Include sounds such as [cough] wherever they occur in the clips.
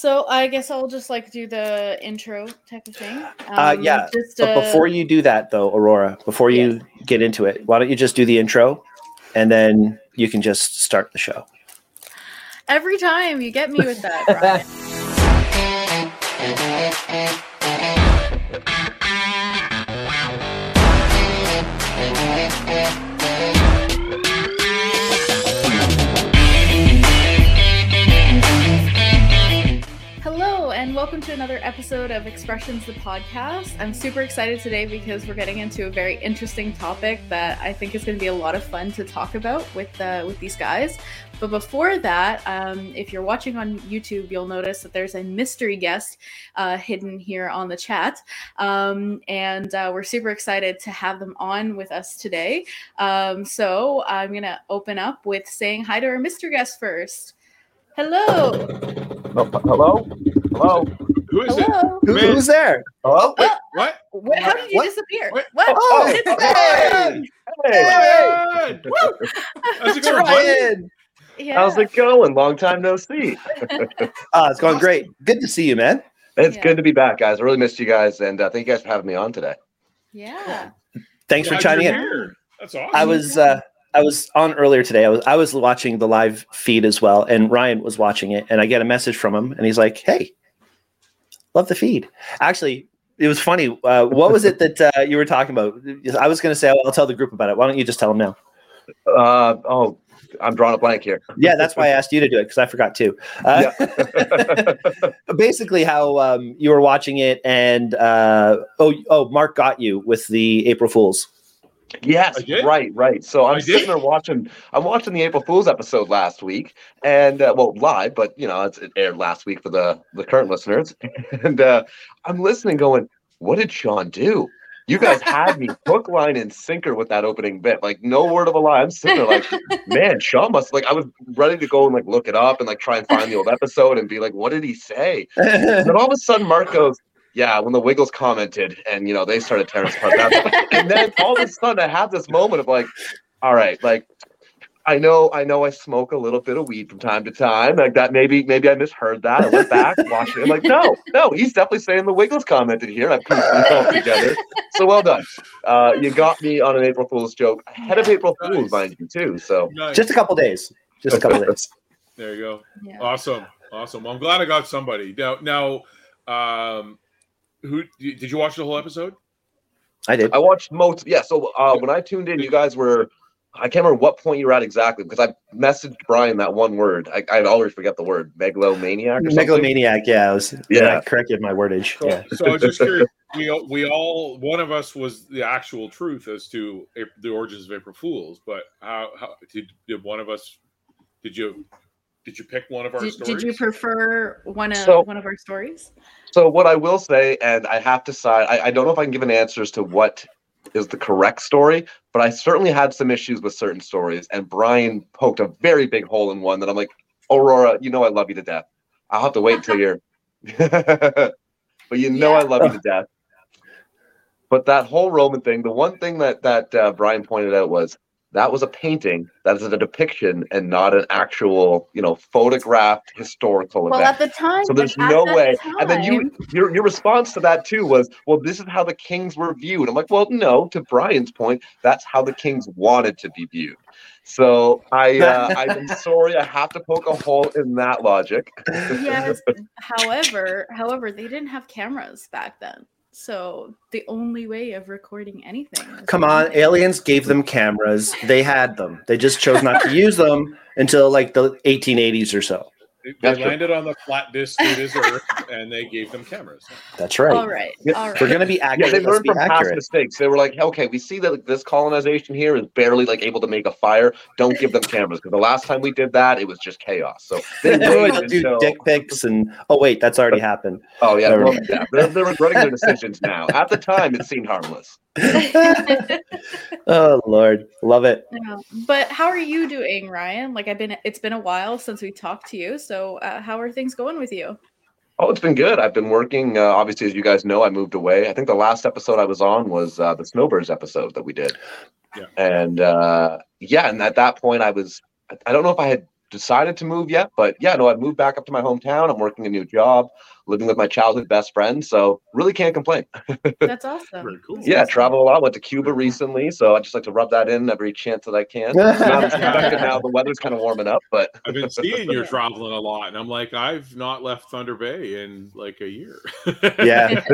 So I guess I'll just like do the intro type of thing. Uh, Um, yeah, Just, but uh, before you do that, though, Aurora, before you get into it, why don't you just do the intro, and then you can just start the show. every time you get me with that, Brian. [laughs] welcome to another episode of Expressions the Podcast. I'm super excited today because we're getting into a very interesting topic that I think is going to be a lot of fun to talk about with uh, with these guys. But before that, um, if you're watching on YouTube, you'll notice that there's a mystery guest uh, hidden here on the chat, um, and uh, we're super excited to have them on with us today. Um, so I'm going to open up with saying hi to our mystery guest first. Hello. Oh, hello? Hello? Who is it? Hello. Who, who's there? Hello? Wait, what? Wh- how did you What? disappear? What? What? Oh, It's hey! Ryan! How's it going, buddy? Ryan! Yeah. How's it going? Long time no see. Ah, [laughs] it's going great. Good to see you, man. It's Yeah. good to be back, guys. I really missed you guys, and uh, thank you guys for having me on today. Yeah. Thanks for Glad chiming in. here. That's awesome. I was uh, I was on earlier today. I was I was watching the live feed as well, and Ryan was watching it, and I get a message from him, and he's like, "Hey, love the feed." Actually, it was funny. Uh, what was it that uh, you were talking about? I was going to say I'll, I'll tell the group about it. Why don't you just tell them now? Uh, oh, I'm drawing a blank here. Yeah, that's why I asked you to do it because I forgot too. Uh, [laughs] basically, how um, you were watching it, and uh, oh, oh, Mark got you with the April Fools. Yes, right, right. So I'm I did? sitting there watching. I'm watching the April Fool's episode last week, and uh, well, live, but you know, it's, it aired last week for the the current listeners, [laughs] and uh, I'm listening, going, "What did Sean do?" You guys had me [laughs] hook, line, and sinker with that opening bit. Like no word of a lie. I'm sitting there like, [laughs] man, Sean must like. I was ready to go and like look it up and like try and find the old episode and be like, what did he say? And then all of a sudden, Mark goes, "Yeah." When the Wiggles commented, and you know they started tearing us apart. That's- and then all of a sudden, I have this moment of like, all right, like. I know, I know, I smoke a little bit of weed from time to time. Like that, maybe, maybe I misheard that. I went back, watched it. I'm like, no, no, he's definitely saying the Wiggles commented here. and I pieced them all together. So well done. Uh, you got me on an April Fool's joke ahead of April Fool's, mind you, too. So Nice. just a couple days. Just a couple [laughs] days. there you go. Yeah. Awesome. Awesome. Well, I'm glad I got somebody. Now, now, um, who did you watch the whole episode? I did. I watched most. Yeah. So uh, when I tuned in, you guys were. I can't remember what point you were at exactly because I messaged Brian that one word. I, I'd always forget the word megalomaniac. Or something. Megalomaniac. Yeah, I was. Yeah, Yeah. I corrected my wordage. So, Yeah. so I was just [laughs] curious. We all- we all one of us was the actual truth as to Ap- the origins of April Fools, but how, how did, did one of us? Did you did you pick one of our Did, stories? did you prefer one of So- one of our stories? So what I will say, and I have to side. I, I don't know if I can give an answer as to what is the correct story, but I certainly had some issues with certain stories, and Brian poked a very big hole in one that I'm like, Aurora, you know I love you to death. I'll have to wait until you're. [laughs] but you know I love you to death. But that whole Roman thing, the one thing that that uh, Brian pointed out was that was a painting that is a depiction and not an actual, you know, photographed historical Well, event. at the time, So there's no way. And then you your your response to that too was, well, this is how the kings were viewed. I'm like, well, no. To Brian's point, that's how the kings wanted to be viewed. So I uh, I'm [laughs] sorry, I have to poke a hole in that logic. yes. [laughs] However, however, they didn't have cameras back then, so the only way of recording anything. Come on, anything. aliens gave them cameras. They had them. They just chose not to use them until like the 1880s or so. They, they That's true. landed on the flat disk that is Earth, and they gave them cameras. That's right. All right. Yeah. All right. We're gonna be accurate. Yeah, they learned be from past mistakes. They were like, okay, we see that this colonization here is barely like able to make a fire. Don't give them cameras because the last time we did that, it was just chaos. So [laughs] they They waited would do until- dick pics and oh wait, that's already happened. Oh yeah, well, yeah. They're, they're regretting their decisions now. At the time, it seemed harmless. [laughs] [laughs] oh Lord, love it. Yeah. But how are you doing, Ryan? Like I've been it's been a while since we talked to you. So uh, how are things going with you? Oh, it's been good. I've been working. Uh, obviously, as you guys know, I moved away. I think the last episode I was on was uh, the Snowbirds episode that we did. Yeah. And uh, yeah, and at that point, I was. I- I don't know if I had decided to move yet, but yeah, no, I've moved back up to my hometown. I'm working a new job, living with my childhood best friend, so really can't complain. [laughs] That's awesome. Very cool. Yeah, travel a lot. Went to Cuba recently, so I just like to rub that in every chance that I can. [laughs] Not now. The weather's kind of warming up, but [laughs] I've been seeing you're traveling a lot, and I'm like, I've not left Thunder Bay in like a year. Yeah.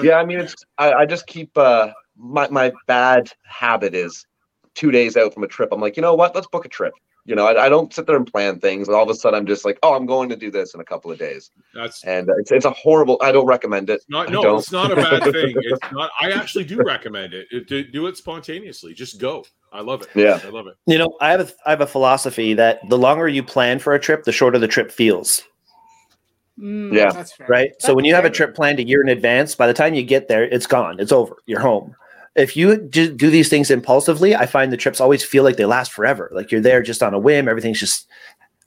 yeah, I mean, it's I, I just keep uh my my bad habit is two days out from a trip. I'm like, you know what? Let's book a trip. You know, I, I don't sit there and plan things. And all of a sudden, I'm just like, oh, I'm going to do this in a couple of days, That's and it's it's a horrible. I don't recommend it. not no, don't. it's not a bad [laughs] thing. It's not. I actually do recommend it. it do, do it spontaneously. Just go. I love it. Yeah. I love it. You know, I have a I have a philosophy that the longer you plan for a trip, the shorter the trip feels. Mm. Yeah. That's fair. Right. so when you have a trip planned a year in advance, by the time you get there, it's gone. It's over. You're home. If you just do these things impulsively, I find the trips always feel like they last forever. Like you're there just on a whim. Everything's just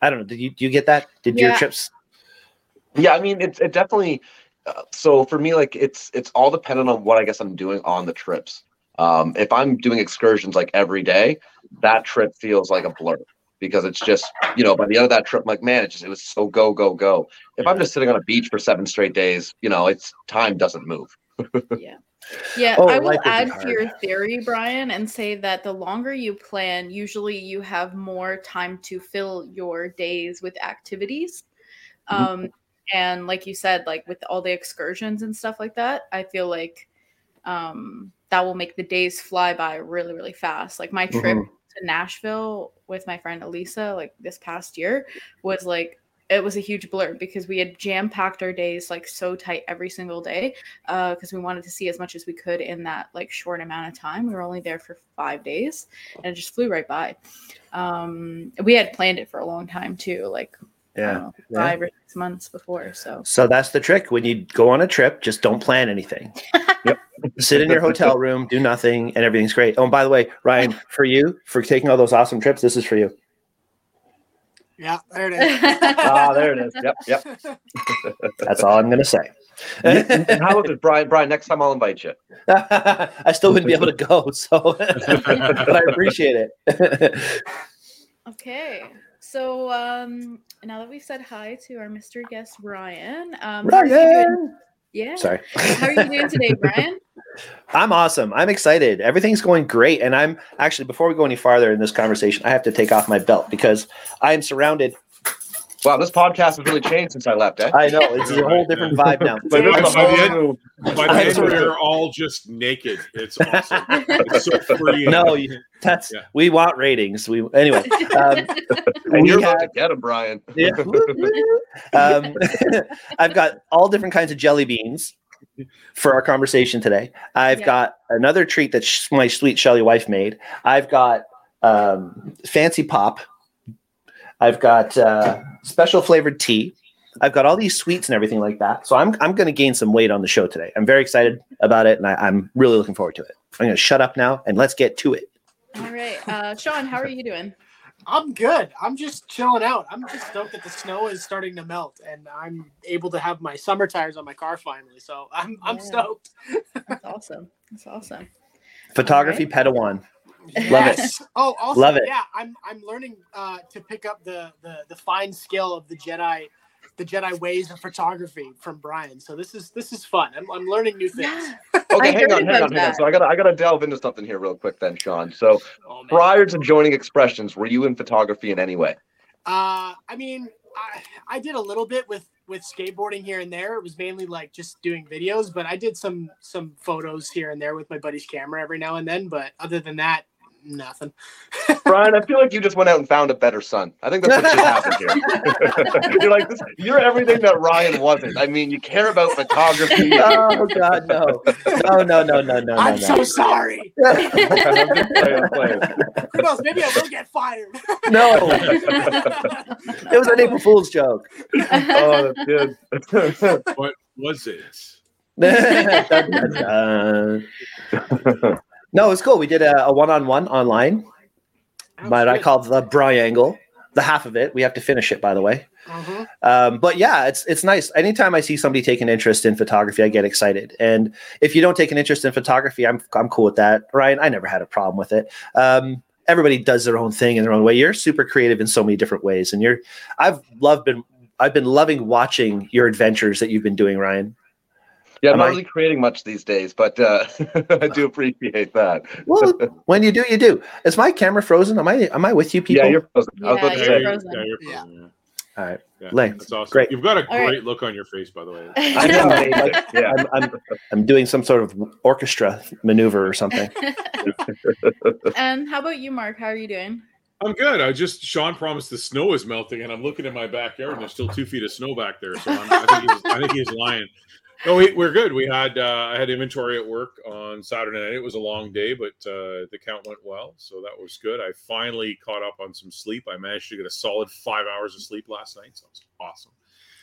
I don't know. Did you do you get that? Did your trips? Yeah, I mean, it's it definitely. Uh, so for me, like it's it's all dependent on what I guess I'm doing on the trips. Um, if I'm doing excursions like every day, that trip feels like a blur because it's just you know by the end of that trip, I'm like man, it just it was so go go go. If I'm just sitting on a beach for seven straight days, you know, it's time doesn't move. [laughs] Yeah. Yeah, Oh, I will life would be add to your theory, Brian, and say that the longer you plan, usually you have more time to fill your days with activities. Mm-hmm. Um, and like you said, like with all the excursions and stuff like that, I feel like um, that will make the days fly by really, really fast. Like my trip Mhm. to Nashville with my friend Elisa, like this past year, was like it was a huge blur because we had jam packed our days like so tight every single day because we wanted to see as much as we could in that like short amount of time. We were only there for five days, and it just flew right by. Um, we had planned it for a long time too, like Yeah. know, Yeah. five or six months before. So So that's the trick. When you go on a trip, just don't plan anything. [laughs] Yep. Sit in your hotel room, do nothing, and everything's great. Oh, and by the way, Ryan, for you, for taking all those awesome trips, this is for you. Yeah, there it is. [laughs] Ah, there it is. Yep, yep. [laughs] That's all I'm gonna say. How is it, Brian? Brian, next time I'll invite you. [laughs] I still wouldn't be able to go, so but I appreciate it. okay, so um, now that we've said hi to our Mr. Guest Brian, um, how are you doing? Ryan. Yeah, Sorry. How are you doing today, [laughs] Brian? I'm awesome. I'm excited. Everything's going great. And I'm actually, before we go any farther in this conversation, I have to take off my belt because I am surrounded. Wow, this podcast has really changed since I left. Eh? I know it's a whole different vibe now. But this By the end- By the end, we're all just naked. It's awesome. It's so free. No, you- that's Yeah. we want ratings. We anyway. Um, [laughs] and we you're about to get him, Brian. [laughs] Yeah. um, [laughs] I've got all different kinds of jelly beans for our conversation today. I've Yeah. got another treat that sh- my sweet Shelly wife made. I've got um, fancy pop. I've got uh, special flavored tea. I've got all these sweets and everything like that. So I'm I'm going to gain some weight on the show today. I'm very excited about it, and I, I'm really looking forward to it. I'm going to shut up now and let's get to it. All right, uh, Sean, how are you doing? I'm good. I'm just chilling out. I'm just stoked that the snow is starting to melt and I'm able to have my summer tires on my car finally. So I'm I'm Yeah. stoked. [laughs] That's awesome. That's awesome. Photography Padawan. Love it. Yes. Oh, also, Love it. yeah, I'm I'm learning uh, to pick up the, the the fine skill of the Jedi, the Jedi ways of photography from Brian. So this is this is fun. I'm, I'm learning new things. Yeah. [laughs] Okay, I hang on, hang about on, hang on. So I gotta I gotta delve into something here real quick then, Sean. So Oh, man. prior to joining Expressions, were you in photography in any way? Uh, I mean, I, I did a little bit with with skateboarding here and there. It was mainly like just doing videos, but I did some some photos here and there with my buddy's camera every now and then. But other than that, nothing. Brian, I feel like you just went out and found a better son. I think that's what just happened here. [laughs] you're like this, you're everything that Ryan wasn't. I mean, you care about photography. [laughs] Oh God, no, Oh no, no, no, no, no, I'm no, so sorry. [laughs] I'm playing, playing. Who knows? Maybe I will get fired. no. It was an April Fool's joke. Oh, that's good. What was it? Dun, dun, dun. No, it's cool. We did a, a one-on-one online, but I called the Briangle. The half of it. We have to finish it, by the way. Mhm. Um, but yeah, it's it's nice. Anytime I see somebody take an interest in photography, I get excited. And if you don't take an interest in photography, I'm I'm cool with that. Ryan, I never had a problem with it. Um, everybody does their own thing in their own way. You're super creative in so many different ways, and you're I've loved been I've been loving watching your adventures that you've been doing, Ryan. Yeah, I'm Am not I- really creating much these days, but uh, [laughs] I do [laughs] appreciate that. Well, [laughs] when you do, you do. Is my camera frozen? Am I am I with you people? Yeah, you're frozen. I was Yeah, about to you're say. yeah, frozen. yeah, you're frozen, yeah. All right. Yeah, Lance, that's awesome. great. You've got a All right. great look on your face, by the way. I know. like, yeah. I'm, I'm I'm doing some sort of orchestra maneuver or something. and how about you, Mark? How are you doing? I'm good. I just Sean promised the snow is melting, and I'm looking in my backyard, and there's still two feet of snow back there. So I'm, I think he's, I think he's lying. No, we, we're good. We had uh, I had inventory at work on Saturday night. It was a long day, but uh, the count went well, so that was good. I finally caught up on some sleep. I managed to get a solid five hours of sleep last night, so it was awesome.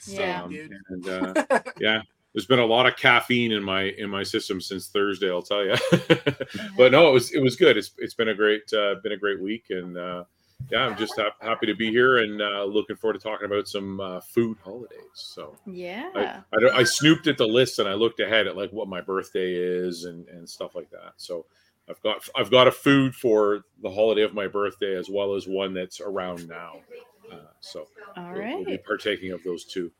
Yeah. Um, dude. and uh, [laughs] yeah, there's been a lot of caffeine in my in my system since Thursday. I'll tell you, [laughs] but no, it was it was good. It's it's been a great uh, been a great week, and uh, yeah, I'm just hap- happy to be here and uh, looking forward to talking about some uh, food holidays. So Yeah. I, I, I snooped at the list and I looked ahead at like what my birthday is and and stuff like that. So. I've got I've got a food for the holiday of my birthday as well as one that's around now. Uh, so all right, we'll, we'll be partaking of those two.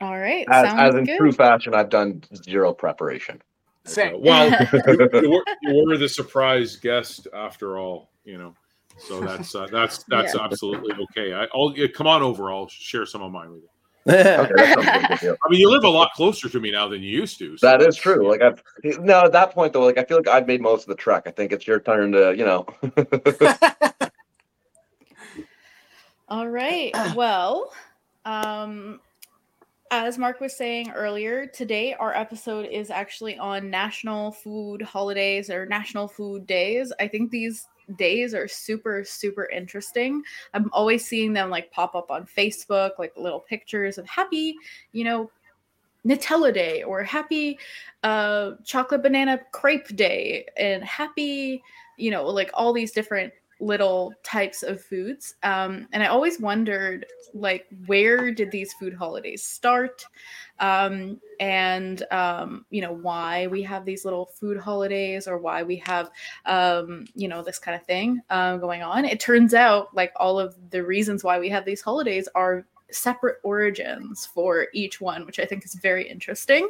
All right. As, as in good. true fashion, I've done zero preparation. Same. Uh, well, you, [laughs] you were, you were the surprise guest after all, you know. So that's uh, that's that's Yeah. absolutely okay. I, I'll yeah, come on over. I'll share some of mine with you. Okay, that sounds like a good deal. I mean, you live a lot closer to me now than you used to. so That is that's- true. Like I've no at that point though, like I feel like I've made most of the trek. I think it's your turn to, you know. [laughs] All right. Well, um, as Mark was saying earlier, today our episode is actually on National Food Holidays or National Food Days. I think these days are super, super interesting. I'm always seeing them like pop up on Facebook, like little pictures of happy, you know, Nutella Day or happy uh, chocolate banana crepe day and happy, you know, like all these different little types of foods. Um, and I always wondered, like, where did these food holidays start? Um, and, um, you know, why we have these little food holidays or why we have, um, you know, this kind of thing uh, going on. It turns out, like, all of the reasons why we have these holidays are separate origins for each one, which I think is very interesting.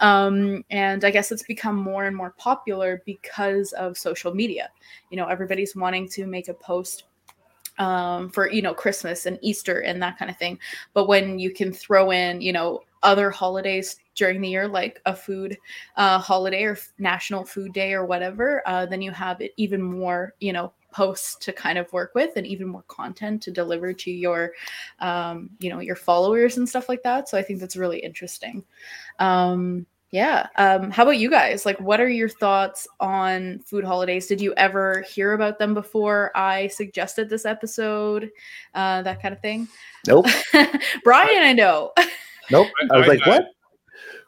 Um, and I guess it's become more and more popular because of social media. You know, everybody's wanting to make a post um, for, you know, Christmas and Easter and that kind of thing. But when you can throw in, you know, other holidays during the year, like a food uh, holiday or National Food Day or whatever, uh, then you have it even more, you know, posts to kind of work with and even more content to deliver to your um, you know your followers and stuff like that so i think that's really interesting um, yeah um, how about you guys like what are your thoughts on food holidays did you ever hear about them before i suggested this episode uh, that kind of thing Nope. [laughs] brian i know Nope. I was like, what?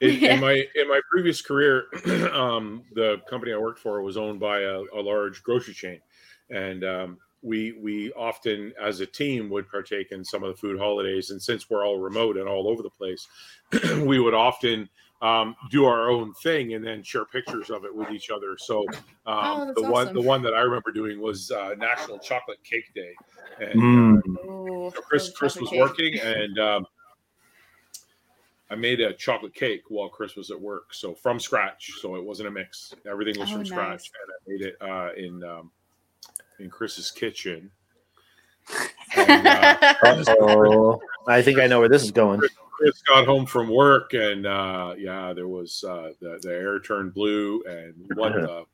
In, Yeah. in my in my previous career, [clears throat] um, the company I worked for was owned by a, a large grocery chain, and um, we we often, as a team, would partake in some of the food holidays. And since we're all remote and all over the place, [clears throat] we would often um, do our own thing and then share pictures of it with each other. So Oh, um, that's the one awesome. the one that I remember doing was uh, National Chocolate Cake Day, and Mm. Ooh, so Chris Chris was cake. working and um, I made a chocolate cake while Chris was at work. So from scratch. So it wasn't a mix. Everything was Oh, from nice. scratch. And I made it uh, in um, in Chris's kitchen. [laughs] And, uh, Oh, I think I know where this is going. Chris got home from work and uh, yeah, there was uh, the the air turned blue and what the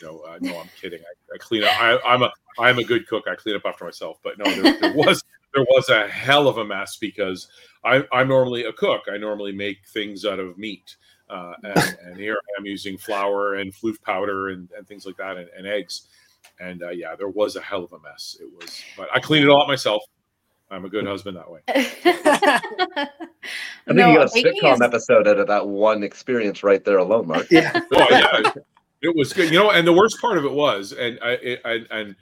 you know uh, no I'm kidding. I, I clean up I, I'm a I'm a good cook. I clean up after myself but no there, there was there was a hell of a mess because I, I'm normally a cook. I normally make things out of meat uh, and, and here I am using flour and floof powder and, and things like that and, and eggs and uh, yeah there was a hell of a mess it was but I cleaned it all up myself I'm a good husband that way [laughs] I think No, you got a sitcom is- episode out of that one experience right there alone, Mark. Yeah. [laughs] oh yeah, it was good. You know, and the worst part of it was, and I, it, I and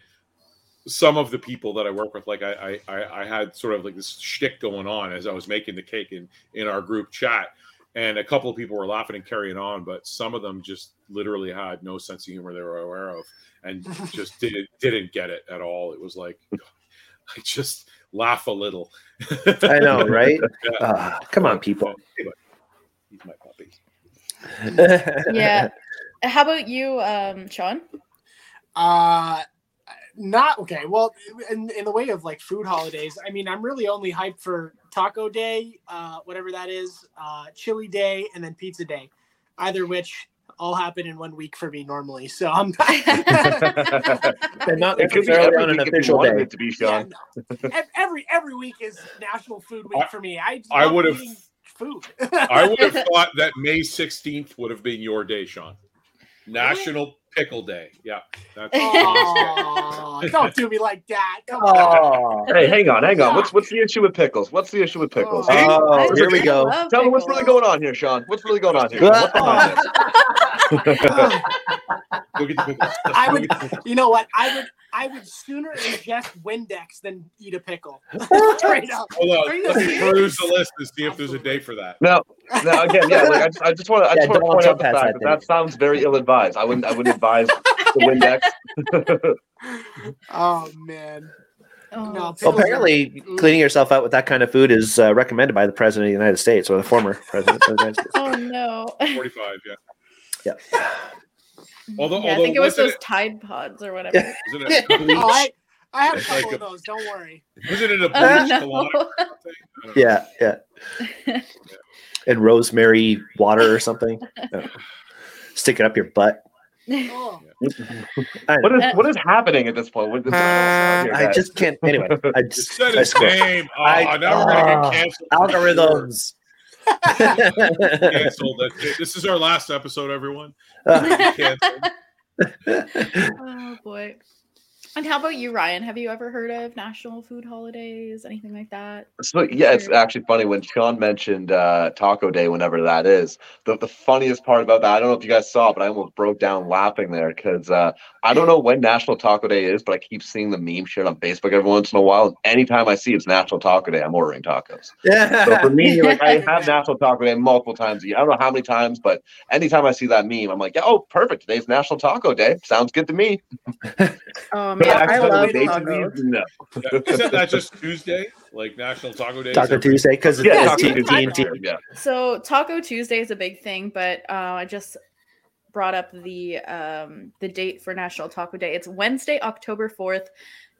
some of the people that I work with, like I, I, I I had sort of like this shtick going on as I was making the cake in in our group chat, and a couple of people were laughing and carrying on, but some of them just literally had no sense of humor they were aware of, and [laughs] just didn't didn't get it at all. It was like, [laughs] I just laugh a little. I know, [laughs] right? Yeah. Ah, come on, people. Anyway, he's my puppy. Yeah. How about you, um, Sean? Uh, not okay. Well, in, in the way of like food holidays, I mean, I'm really only hyped for Taco Day, uh, whatever that is, uh, Chili Day, and then Pizza Day, either which all happen in one week for me normally. So I'm [laughs] And not It could be every on an week if you official day. to be, yeah, Sean. no. Every every week is National Food Week I- for me. I I would've- food. I would have [laughs] thought that May 16th would have been your day, Sean. National Pickle Day. Yeah, that's [laughs] Aw, [laughs] don't do me like that. Come on. Hey, hang on, hang on. What's what's the issue with pickles? What's the issue with pickles? Oh. oh here we go. love Tell me what's really going on here, Sean. What's really going on here? What's behind this? [laughs] Go the pickles. I would- get the pickles. You know what? I would I would sooner ingest Windex than eat a pickle. [laughs] Straight up. Hold on. Let me peruse the list and see if there's a day for that. No, no. Again, yeah. Like I just, want to, I Yeah, just want to Donald point out the fact that that that sounds very ill-advised. I wouldn't, I wouldn't advise the Windex. [laughs] Oh man. Oh, No, Well, pickles are- apparently, cleaning yourself out with that kind of food is uh, recommended by the president of the United States or the former [laughs] president of the United States. oh no. 45, yeah. Yeah. Although- yeah, I think it was those it- Tide Pods or whatever. [laughs] Isn't it, [laughs] Oh, I, I have a couple like of a- those. Don't worry. wasn't it a Oh, bleach no. colonic thing? I don't know. Yeah, [laughs] yeah. And rosemary water or something. No. Stick it up your butt. Oh, What is, uh, what is happening at this point? What is going on here, I just can't. Anyway, I It just said I his scroll. name. Oh, I- now we're gonna get ah. canceled. algorithms. Canceled. This is our last episode, everyone. Uh. Canceled. [laughs] oh boy. And how about you, Ryan? Have you ever heard of national food holidays, anything like that? So yeah, it's actually funny when Sean mentioned uh, Taco Day, whenever that is. The, the funniest part about that, I don't know if you guys saw, but I almost broke down laughing there because uh, I don't know when National Taco Day is, but I keep seeing the meme shared on Facebook every once in a while. And anytime I see it's National Taco Day, I'm ordering tacos. Yeah. [laughs] So for me, like I [laughs] have National Taco Day multiple times a year. I don't know how many times, but anytime I see that meme, I'm like, yeah, oh, perfect. Today's National Taco Day. Sounds good to me. [laughs] Oh But man, I love the dates tacos. No. Isn't that just Tuesday? Like National Taco Day? Taco Tuesday because Yeah, it's Taco T- TNT. Yeah. So Taco Tuesday is a big thing, but uh, I just brought up the um, the date for National Taco Day. It's Wednesday, October fourth,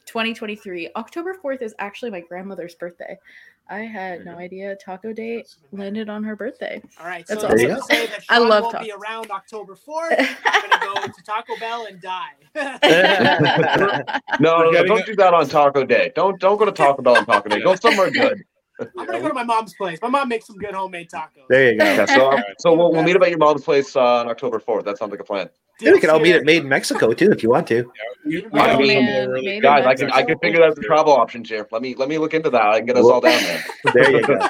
twenty twenty three. October fourth is actually my grandmother's birthday. I had no idea Taco Day landed on her birthday. all right. That's so awesome. that's There to say that [laughs] I love won't be around October 4th. I'm gonna go [laughs] to Taco Bell and die. [laughs] No, no, no, don't do that on Taco Day. Don't don't go to Taco Bell on Taco Day. Go somewhere good. I'm gonna go to my mom's place. My mom makes some good homemade tacos. There you go. Yeah, so so we'll, we'll meet up at your mom's place uh, on October fourth. That sounds like a plan. Yeah, we can all meet Deal. at Made in Mexico too if you want to. We, we have a man, couple of really Guys, I can a I can figure out the travel options here. Let me let me look into that. I can get us all down there. [laughs] There you go.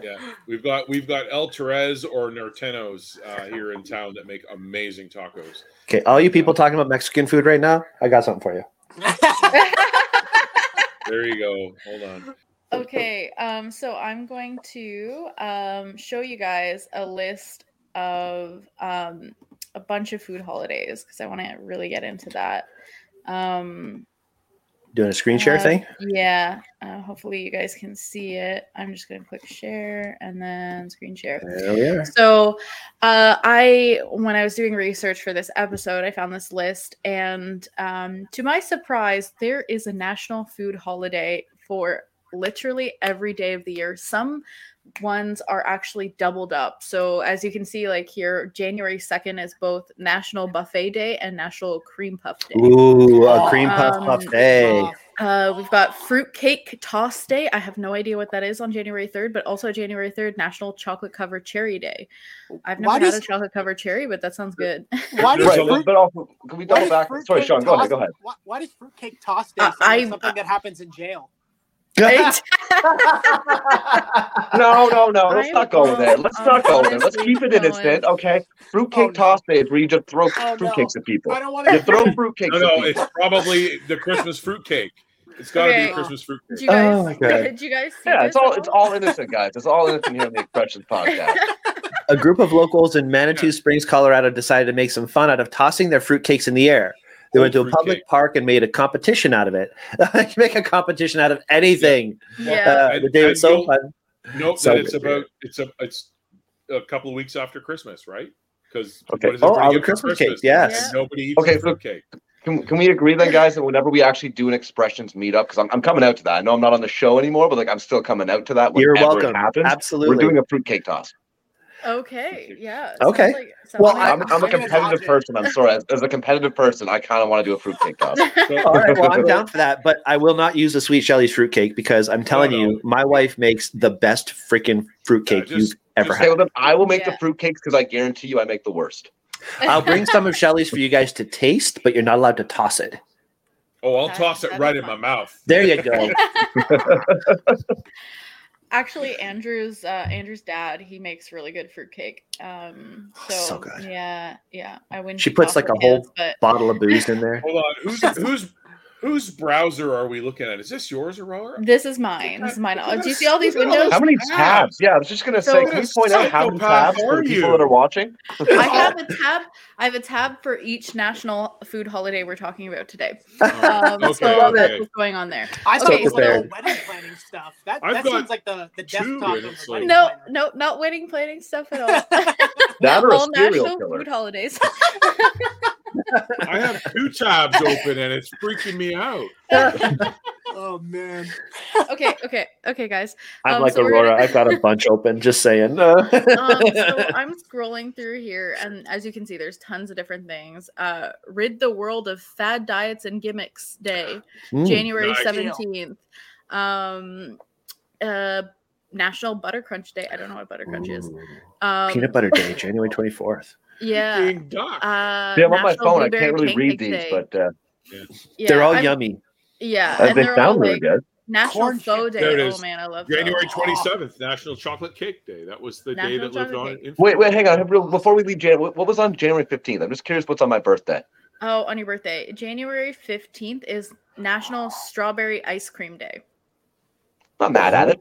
Yeah, we've got we've got El Torres or Nortenos uh, here in town that make amazing tacos. Okay, all you people talking about Mexican food right now, I got something for you. [laughs] There you go. Hold on. okay, um, so I'm going to um, show you guys a list of um, a bunch of food holidays because I want to really get into that. Um, Doing a screen share Uh, thing. Yeah. Uh, hopefully you guys can see it. I'm just gonna click share and then screen share. There we are. So, uh, I when I was doing research for this episode, I found this list, and um, to my surprise, there is a national food holiday for literally every day of the year. Some ones are actually doubled up. So, as you can see, like here, January second is both National Buffet Day and National Cream Puff Day. Ooh, a cream puff Um, buffet. Uh, we've got fruitcake toss day. I have no idea what that is on January 3rd, but also January 3rd, National Chocolate Covered Cherry Day. I've never Why had does- a chocolate covered cherry, but that sounds good. Why [laughs] does Right, fruit- but also can we double back? fruitcake Sorry, Sean. Go ahead. toss- Go ahead. Why, why does fruitcake toss day Uh, sound like I- something that happens in jail? Right? [laughs] No, no, no. Let's I'm not go there. on- Let's not go there. Let's keep it innocent, going- okay? Fruitcake Oh, no. toss day is where you just throw Oh, no. at people. I don't want You to. throw fruitcakes No, at no, people. it's probably the Christmas fruit cake. It's got to be Okay. a Christmas fruit Did cake. you guys? Oh my God. [laughs] Did you guys see Yeah, it's all at it's all innocent, guys. It's all innocent here on the Expressions [laughs] podcast. A group of locals in Manitou Springs, Colorado, decided to make some fun out of tossing their fruitcakes in the air. They went to a Fruitcake. public park and made a competition out of it. [laughs] you make a competition out of anything. Yeah. Uh, And- the day was and so fun. Nope, So it's about it's a it's a couple of weeks after Christmas, right? Because Okay. Oh, all the Christmas cakes, yes. Yeah. Nobody eats Okay, okay, so- fruitcake. Can, can we agree then, guys, that whenever we actually do an expressions meetup, because I'm, I'm coming out to that. I know I'm not on the show anymore, but like I'm still coming out to that. You're welcome. It happens. Absolutely. We're doing a fruitcake toss. Okay. Yeah. Okay. Like- Well, I'm, I'm a I'm gonna competitive person. I'm sorry. As, as a competitive person, I kind of want to do a fruitcake toss. [laughs] All right, well, I'm down for that, but I will not use the Sweet Shelley's fruitcake because I'm telling no. you, my wife makes the best freaking fruitcake Yeah, just- you've ever Just say had. with them, I will make Yeah. the fruitcakes because I guarantee you I make the worst. I'll bring some of Shelley's for you guys to taste, but you're not allowed to toss it. oh, I'll That- toss it right in my mouth. There you go. [laughs] [laughs] Actually, Andrew's uh, Andrew's dad, he makes really good fruitcake. Um, Oh, so, so good. Yeah, yeah. I wouldn't. She puts, like, a whole his, but Bottle of booze in there. Hold on, who's [laughs] whose whose browser are we looking at? Is this yours, Aurora? this is mine. This is mine. Do you see all these Look at all windows? How many Tabs. tabs? Yeah, I was just gonna So- say, can you point out how many tabs for are the people that are watching? I [laughs] have a tab. I have a tab for each national food holiday we're talking about today. [laughs] Um, Okay, so okay. that's what's going on there. I Okay, thought so- it was wedding planning stuff. That, I've that got seems like the, the desktop of like- No, no, not wedding planning stuff at all. [laughs] That all national killer. food holidays. I have two tabs open and it's freaking me out. [laughs] Oh man. okay, okay, okay, guys. I'm Um, like so Aurora. gonna- I've got a bunch open. Just saying. Uh, [laughs] um, so I'm scrolling through here, and as you can see, there's tons of different things. Uh, Rid the world of fad diets and gimmicks day, mm, January Nice. seventeenth. Um, uh, National Butter Crunch Day. I don't know what Butter Crunch is. Um, Peanut butter day, January 24th. Yeah. Peking duck. Uh, Yeah, I'm on my National phone. I can't really read these, Day. but uh, yeah, They're all I'm- yummy. Yeah, uh, and they sound really like good. National Corn Faux. Day. There it Oh man, I love January faux. twenty seventh, National Chocolate Cake Day. That was the day that lived Chocolate on. Cake. in- Wait, wait, hang on. Before we leave, Jan, what what was on January 15th? I'm just curious what's on my birthday. Oh, on your birthday, January fifteenth is National Strawberry Ice Cream Day. Not mad at it.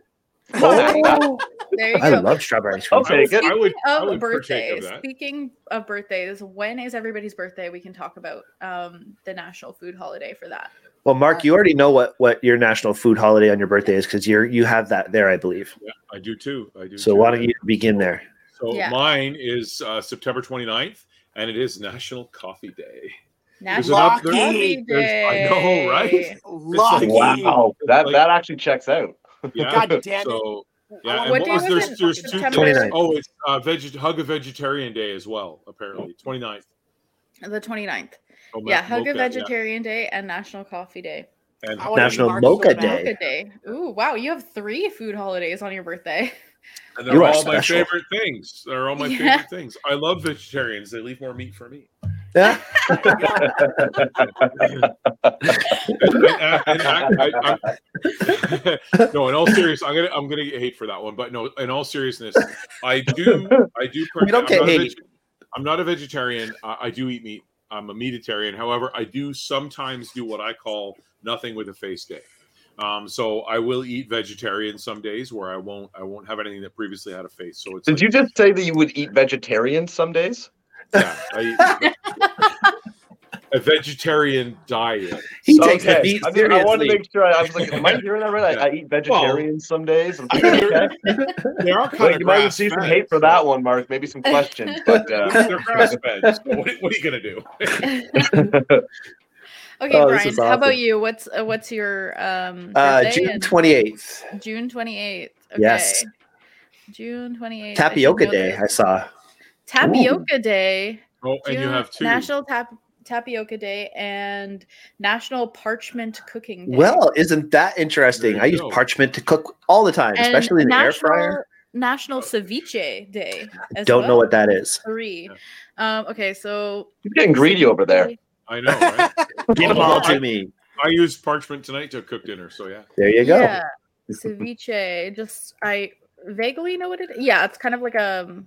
Not mad at that. There you I love strawberry ice cream. Okay, good. I would, I of would birthdays. of. Speaking of birthdays, when is everybody's birthday? We can talk about um, the national food holiday for that. Well, Mark, you already know what what your national food holiday on your birthday is because you're you have that there, I believe. Yeah, I do too. I do. So too. why don't you begin there? So Yeah. mine is uh, September 29th, and it is National Coffee Day. National enough- there's- Coffee there's- I know, right? Day. Lucky. Wow, that Like- that actually checks out. [laughs] Yeah. God damn it. So I yeah, and What what day was was there's it? there's two September- 29th. Oh, it's uh, veg- Hug a Vegetarian Day as well. Apparently, 29th. The 29th. Oh, Yeah, Ma- Hug a Mocha, yeah. Vegetarian Day and National Coffee Day. And I National be Mocha. Day. Mocha Day. Ooh, wow, you have three food holidays on your birthday. And they're You are all my favorite things. They're all my Yeah. favorite things. I love vegetarians. They leave more meat for me. Yeah. I- I- I'm- no, in all seriousness, I'm gonna I'm gonna get hate for that one. But no, in all seriousness, I do I do. We don't I'm get not hate. veg- I'm not a vegetarian. I, I do eat meat. I'm a meatitarian. However, I do sometimes do what I call nothing with a face day. Um, so I will eat vegetarian some days where I won't I won't have anything that previously had a face. So it's Did like- you just say that you would eat vegetarian some days? Yeah, I eat a vegetarian diet. He takes the Okay. beat I, mean, I wanted to make sure. I, I was like, am I [laughs] hearing that right? I, I eat vegetarian some days. I'm [laughs] thinking, okay. They are kind Like, of you might see some hate for that one, Mark. Maybe some questions, [laughs] but uh, They're grass fed. So what, what are you gonna do? Okay, Oh, Brian, is how about you? What's uh, what's your um Uh, June 28th, June 28th. Okay. Yes. June 28th. Tapioca know Day. I saw. Tapioca Day. Oh, and you have two. National Tap Tapioca Day and National Parchment Cooking Day. Well, isn't that interesting? I you use go. parchment to cook all the time, And especially in the air fryer. National- National Ceviche Day. as Don't know what that is. Three. Um, okay, so you're getting greedy over there. I know, right? [laughs] Give them all I- to me. I used parchment tonight to cook dinner. So yeah. There you go. Yeah, ceviche. Just I vaguely know what it. Yeah, it's kind of like a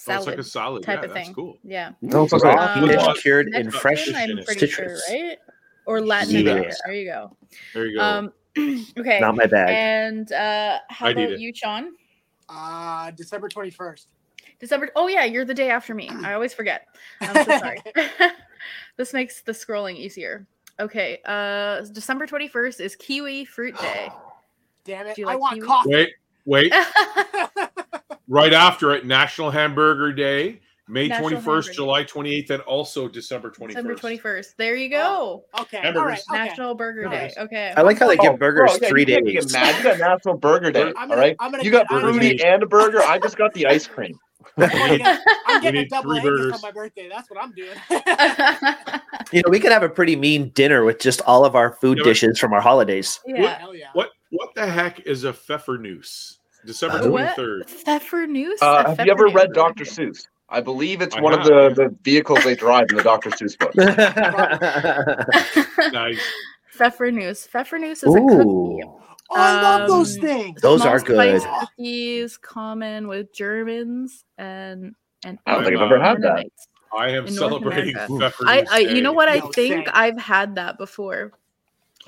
um, So it's salad like a solid type yeah, of that's thing. cool. Yeah, No, it's Raw okay. fish Um, cured in fresh I'm pretty citrus. sure, right? Or Latin Yeah. America. There you go. There you go. Um, [clears throat] okay. Not my bag. And uh, how I about you, Sean? Uh, December 21st. December. Oh yeah, you're the day after me. I always forget. I'm so sorry. [laughs] [laughs] this makes the scrolling easier. Okay, uh, December 21st is Kiwi Fruit Day. [gasps] Damn it! Do you I want kiwi? coffee. Wait, wait. [laughs] right after it, National Hamburger Day, May National twenty Hamburger first, Day. July twenty eighth, and also December twenty December 21st. There you go. Oh, okay, all Hamburgers. right, okay. National Burger Day. Okay. I like how they Oh, give burgers bro, yeah, three you days. Mad. You got National Burger Day. I'm gonna- right. I'm gonna you got get- fruity and a burger. I just got the ice cream. [laughs] I'm getting, I'm getting a need double three burgers. on my birthday. That's what I'm doing. [laughs] You know, we could have a pretty mean dinner with just all of our food Yeah, dishes from our holidays. yeah. Hell yeah. What what the heck is a pfeffernuss? December twenty third. twenty What? third. Pfeffernuss? Uh, A have you ever Pfeffernuss. read Dr. Seuss? I believe it's I one of the, the vehicles they drive in the Dr. Seuss book. [laughs] Nice. [laughs] Pfeffernuss. Pfeffernuss is a cookie. Ooh, Oh, I love those Um, things. those are good. spice Cookies common with Germans and and I don't think I've ever uh, had that. I am celebrating America. I, I you know what I Yo, think same. I've had that before.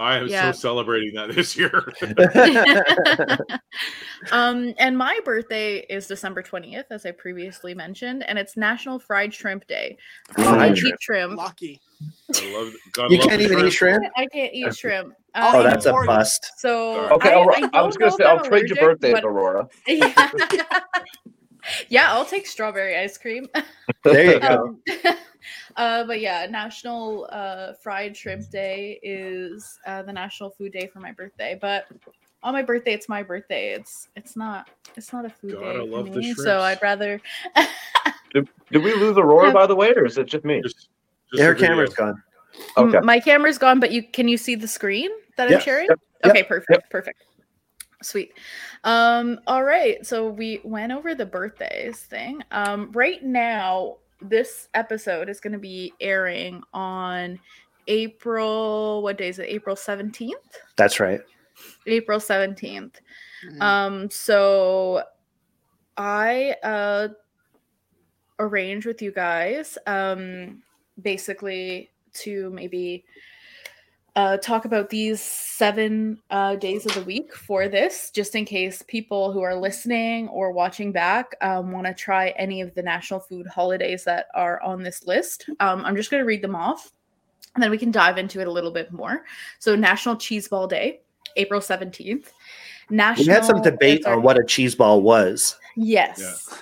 I am Yeah. so celebrating that this year. [laughs] [laughs] um and my birthday is December 20th as I previously mentioned and it's National Fried Shrimp Day. I Fried eat shrimp. Lucky. I love. gotta you love can't the even eat shrimp. I can't eat shrimp. Oh, Oh, Um, that's a Oregon. bust. so Okay, I, I, I, was gonna say, I'll I'm trade your allergic, birthday, but- Aurora. [laughs] yeah. Yeah, I'll take strawberry ice cream. [laughs] There you [laughs] go. Um, [laughs] uh, but yeah, National uh, Fried Shrimp Day is uh, the national food day for my birthday. But on my birthday, it's my birthday. It's it's not it's not a food Gotta day for love the me. So. I'd rather. Did we lose Aurora, by the way, or is it just me? Just, just Her a video. camera's gone. Okay. M- My camera's gone, but you can you see the screen that I'm sharing? yep, Okay, perfect, perfect. Sweet. Um, all right. So we went over the birthdays thing. Um, right now, this episode is gonna be airing on April what day is it? April 17th? That's right. April 17th. Mhm. Um, so I uh arranged with you guys um basically to maybe uh talk about these seven uh days of the week for this just in case people who are listening or watching back um want to try any of the national food holidays that are on this list um i'm just going to read them off and then we can dive into it a little bit more so national cheese ball day april 17th national We had some debate on what a cheese ball was. yes Yeah.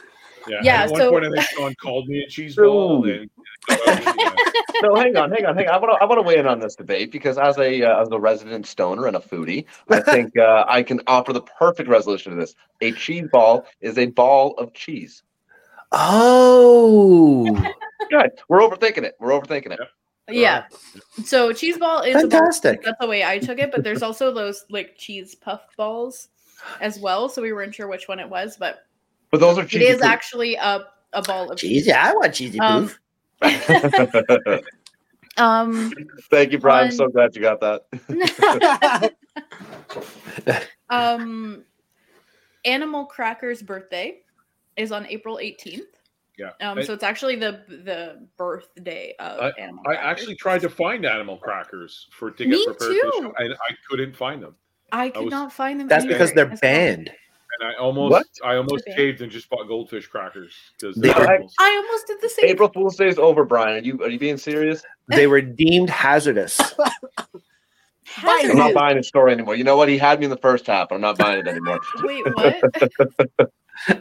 Yeah, At one so- point, I think Sean called me a cheese ball. Ooh. And, yeah. [laughs] No, hang on, hang on, hang on. I want to I want to weigh in on this debate because as a uh, as a resident stoner and a foodie, I [laughs] think uh, I can offer the perfect resolution to this. A cheese ball is a ball of cheese. Oh, [laughs] Good. We're overthinking it. We're overthinking it. yeah so cheese ball is a ball- fantastic! that's the way i took it but there's also those like cheese puff balls as well so we weren't sure which one it was but But those are it cheesy. is food. actually a, a ball of Cheese, yeah, I want cheesy Um, poof. [laughs] um Thank you, Brian. I'm One- so glad you got that. [laughs] um animal cracker's birthday is on april 18th Yeah. um I- so it's actually the the birthday of animal I actually tried to find animal crackers for to Me get prepared for the show, and I couldn't find them. i could was- not find them That's because they're banned. And I almost, What? I almost Okay. caved and just bought goldfish crackers because They were- animals. i almost did the same April Fool's Day is over, Brian. Are you are you being serious? They were deemed hazardous. [laughs] I'm not buying his story anymore. You know what? He had me in the first half. I'm not buying it anymore. [laughs] wait what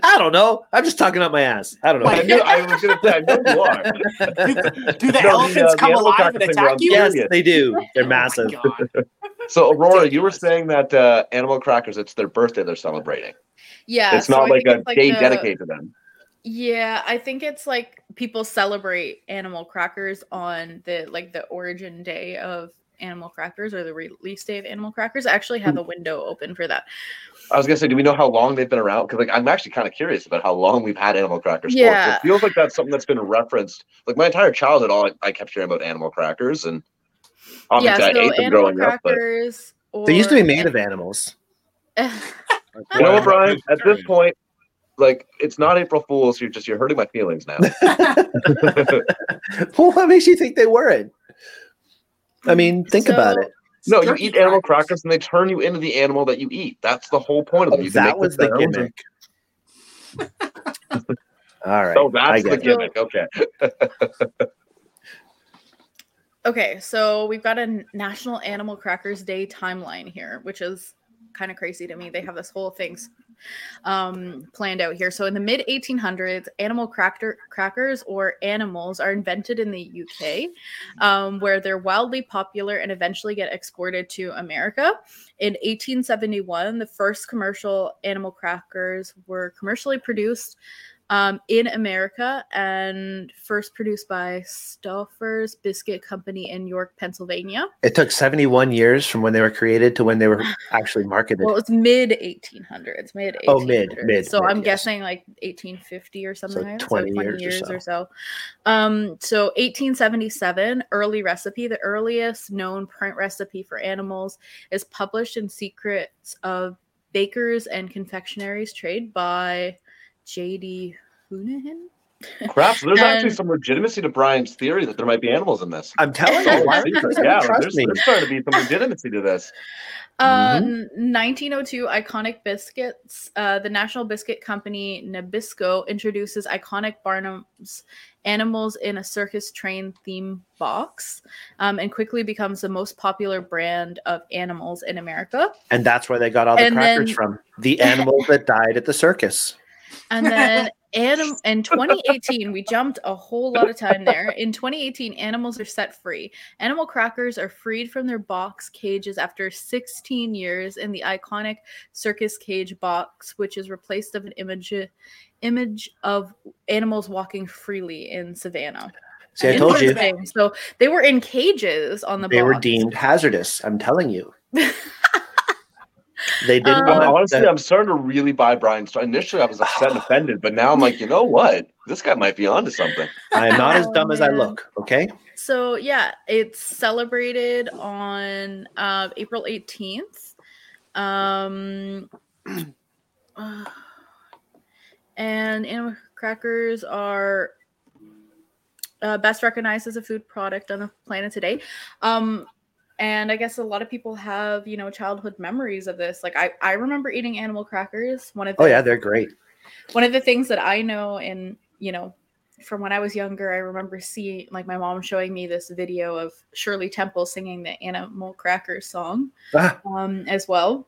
I don't know. I'm just talking up my ass. I don't know. I knew I was going to say. I know you are. [laughs] Do the No, elephants uh, come animal alive cracker and thing attack you? yes, Yes. they do. They're Oh massive. So Aurora, you were saying that uh, animal crackers, it's their birthday they're celebrating. yeah it's not I like a like day the- dedicated to them. Yeah, I think it's like people celebrate animal crackers on the like the origin day of animal crackers or the release day of animal crackers. I actually Hmm. have a window open for that. I was gonna say, do we know how long they've been around? Because like I'm actually kind of curious about how long we've had animal crackers for. Yeah. It feels like that's something that's been referenced. Like my entire childhood, all I, I kept hearing about animal crackers, and obviously yeah, I so ate them animal growing up. But crackers. Or, They used to be made of animals. [laughs] you know what, Brian? At this point, like it's not April Fool's. You're just you're hurting my feelings now. [laughs] [laughs] well, what makes you think they weren't? I mean, hmm, think about it. no, you Turkey eat animal crackers, and they turn you into the animal that you eat. That's the whole point of them. You can That was the the and- gimmick. All right. So that's the get it. gimmick. Okay. Okay, so we've got a National Animal Crackers Day timeline here, which is kind of crazy to me. They have this whole thing um, planned out here. So in the mid 1800s, animal cracker crackers or animals are invented in the UK, um, where they're wildly popular and eventually get exported to America. In 1871, the first commercial animal crackers were commercially produced um, in America and first produced by Stauffer's Biscuit Company in York, Pennsylvania. It took 71 years from when they were created to when they were [sighs] actually marketed. Well, it's mid 1800s, mid 1800s. Oh, mid, mid, So mid, I'm yes. guessing like 1850 or something. like that. 20 years or or so. Um, so 1877, early recipe, the earliest known print recipe for animals, is published in Secrets of Bakers and Confectionaries Trade by J.D. Hounihan. Crap. So there's actually some legitimacy to Brian's theory that there might be animals in this. I'm telling you, why yeah, there's, there's starting to be some legitimacy to this. Uh, Mm-hmm. 1902 iconic biscuits. Uh, the National Biscuit Company Nabisco introduces iconic Barnum's animals in a circus train theme box, um, and quickly becomes the most popular brand of animals in America. And that's where they got all the And crackers then- from. The animals that died at the circus. And then anim- in 2018, we jumped a whole lot of time there. In 2018, animals are set free. Animal crackers are freed from their box cages after 16 years in the iconic circus cage box, which is replaced of an image image of animals walking freely in savannah. See, I told you So they were in cages on the they were deemed hazardous. I'm telling you. [laughs] They didn't Um, honestly, the- I'm starting to really buy Brian. Brian's. Initially, I was upset and offended, but now I'm like, you know what? This guy might be onto something. I am not as Oh, dumb as I look. Okay. So yeah, it's celebrated on uh, April 18th. Um, uh, and animal crackers are uh, best recognized as a food product on the planet today. Um, and I guess a lot of people have, you know, childhood memories of this. Like I, I remember eating animal crackers. One of the, Oh yeah, they're great. one of the things that I know and you know from when I was younger, I remember seeing like my mom showing me this video of Shirley Temple singing the Animal Crackers song Ah, um, as well.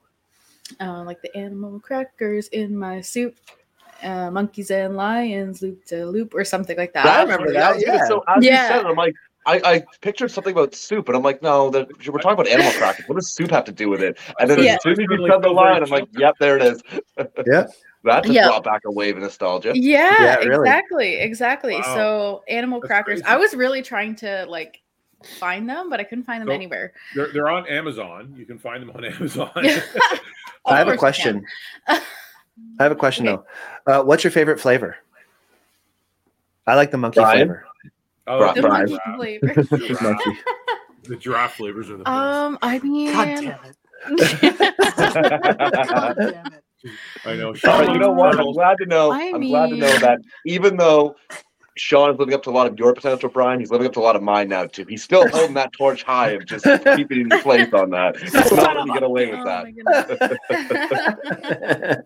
Uh, like the animal crackers in my soup, uh, monkeys and lions, loop to loop, or something like that. I remember that, yeah. So as Yeah. you said I'm like, I, I pictured something about soup, and I'm like, no, we're talking about animal crackers. What does soup have to do with it? And then Yeah. as soon as you Really said the line, I'm like, yep, there it is. [laughs] Yeah. That just Yeah. brought back a wave of nostalgia. Yeah, Yeah, really. exactly, exactly. Wow. So animal That's crackers. crazy. I was really trying to like find them, but I couldn't find them So- anywhere. They're, they're on Amazon. You can find them on [laughs] Amazon. [laughs] I have a course you can. question. I have a question Okay. though. Uh, what's your favorite flavor? I like the monkey Brian? flavor. Oh, The [laughs] The Brian. monkey flavor. The giraffe. Monkey. The giraffe flavors are the best. Um, I mean, God damn it. [laughs] [laughs] God damn it. I know. All Sean right, you know what? I'm glad to know. I I'm glad to know that even though Sean is living up to a lot of your potential, Brian, he's living up to a lot of mine now too. He's still holding that torch high of just [laughs] keeping it in place on that. [laughs] He's not letting you get away with Oh that.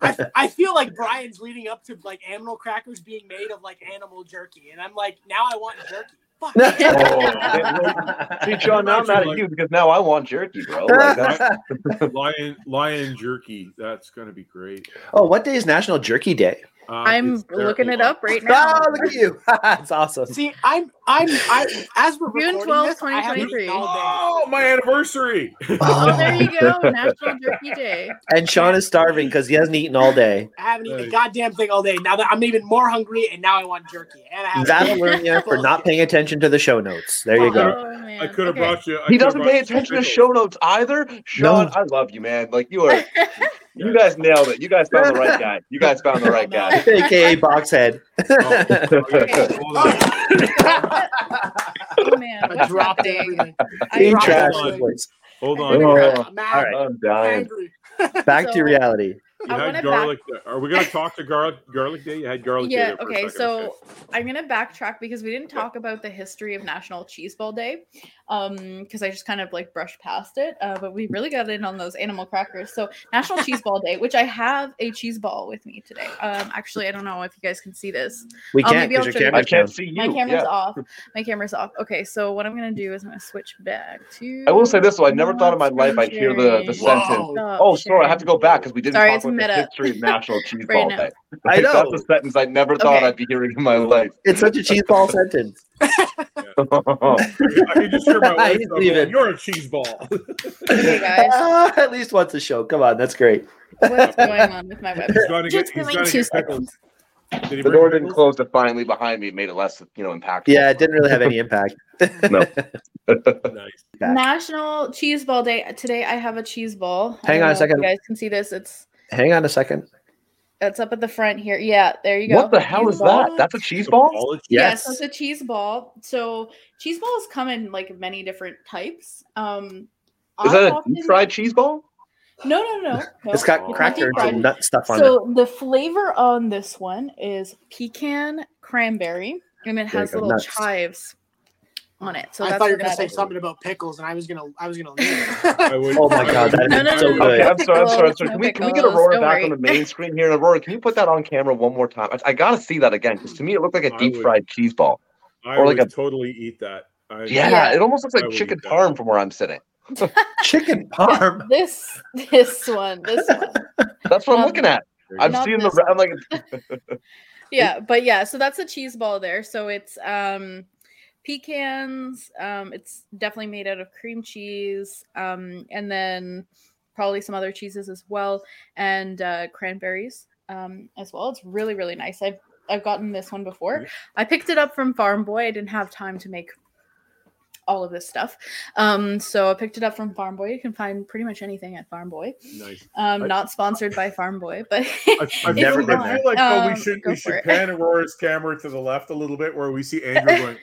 my. [laughs] I, I feel like Brian's leading up to like animal crackers being made of like animal jerky, and I'm like, now I want jerky. Fuck. Oh, See, Sean, now I'm mad at you because now I want jerky, bro. Like, lion lion jerky. That's gonna be great. oh, what day is National Jerky Day? Um, I'm looking it up right [laughs] now. Oh, look at you! [laughs] it's awesome. See, I'm, I'm, I, as we're June recording 12th, this, 2023. eaten all day. Oh, my anniversary! [laughs] Oh, there you go. National Jerky Day. And Sean is starving because he hasn't eaten all day. I haven't eaten a goddamn thing all day. Now that I'm even more hungry, and now I want jerky. And I haven't That'll learn you for not paying attention to the show notes. There you go. Oh. I could have Okay. brought you. I he doesn't pay attention to show notes either. Sean, No. I love you, man. Like you are, you guys nailed it. You guys found the right [laughs] guy. You guys found the right guy. AKA Boxhead. Okay. Hold on. Oh, man. I What's dropped happening? everything. I He dropped trashed on. Hold Oh. on. You All right. I'm dying. angry. Back to So- reality. I had wanna garlic. Are we going to talk to garlic garlic day? You had garlic day. yeah there for a okay so i'm gonna backtrack because we didn't talk about the history of national cheese ball day um because I just kind of like brushed past it. Uh, but we really got in on those animal crackers. So National Cheese Ball Day, which I have a cheese ball with me today. Um, actually, I don't know if you guys can see this. We Oh, can't maybe I'll because show your you. I can't see you. My camera's yeah. off. My camera's off. Okay, so what I'm gonna do is I'm gonna switch back to. I will say this though, I never thought in my life I'd hear the, the Whoa. sentence. Stop Oh, sorry, I have to go back because we didn't Sorry, talk it's about meta. the history of National [laughs] Cheese Right Ball now. Day. I [laughs] know. That's a sentence I never thought Okay. I'd be hearing in my life. It's such a cheese ball sentence. [laughs] [laughs] I can just hear my wife He's. You're a cheese ball. [laughs] Okay, guys, Ah, [laughs] at least once a show. Come on, that's great. what's going on with my he's website? going to get, Just he's going to two seconds. Did he the bring door didn't pickles? close defiantly behind me, It made it less, you know, impactful. Yeah, it didn't really have any impact. No. Nice. National Cheese Ball Day. Today I have a cheese ball. Hang on a second. You guys can see this. It's Hang on a second. It's up at the front here. Yeah, there you go. What the hell Cheese is ball. that? That's a cheese ball? Yes, Yes. it's a cheese ball. So cheese balls come in like many different types. Um, Is I that a often- deep fried cheese ball? No, no, no. no. It's got crackers deep and nut stuff on it. So the flavor on this one is pecan cranberry, and it has little nuts. chives on it. So I that's thought you were gonna say is. something about pickles, and I was gonna, I was gonna [laughs] leave. I would- Oh my God, would- that is No, no, so no, no. good. Okay, I'm sorry, I'm sorry, I'm Pickles, sorry. no Can we, can we get Aurora don't back worry. on the main screen here? And Aurora, can you put that on camera one more time? I, I gotta see that again because to me it looked like a deep would- fried cheese ball. I Or would like a- totally eat that. I, Yeah, Yeah. it almost looks like chicken eat that. parm from where I'm sitting. [laughs] Chicken parm. [laughs] This this one, this one. That's what I'm looking at. I'm seeing the. this I'm like, yeah but yeah so that's a cheese ball there so it's um pecans um it's definitely made out of cream cheese um and then probably some other cheeses as well and uh cranberries um as well it's really really nice i've i've gotten this one before Yeah. i picked it up from farm boy i didn't have time to make all of this stuff um so i picked it up from farm boy you can find pretty much anything at farm boy Nice. um I- not sponsored by farm boy but I, I feel, never I feel like though Um, we should we for should it. pan Aurora's camera to the left a little bit where we see Andrew [laughs] going.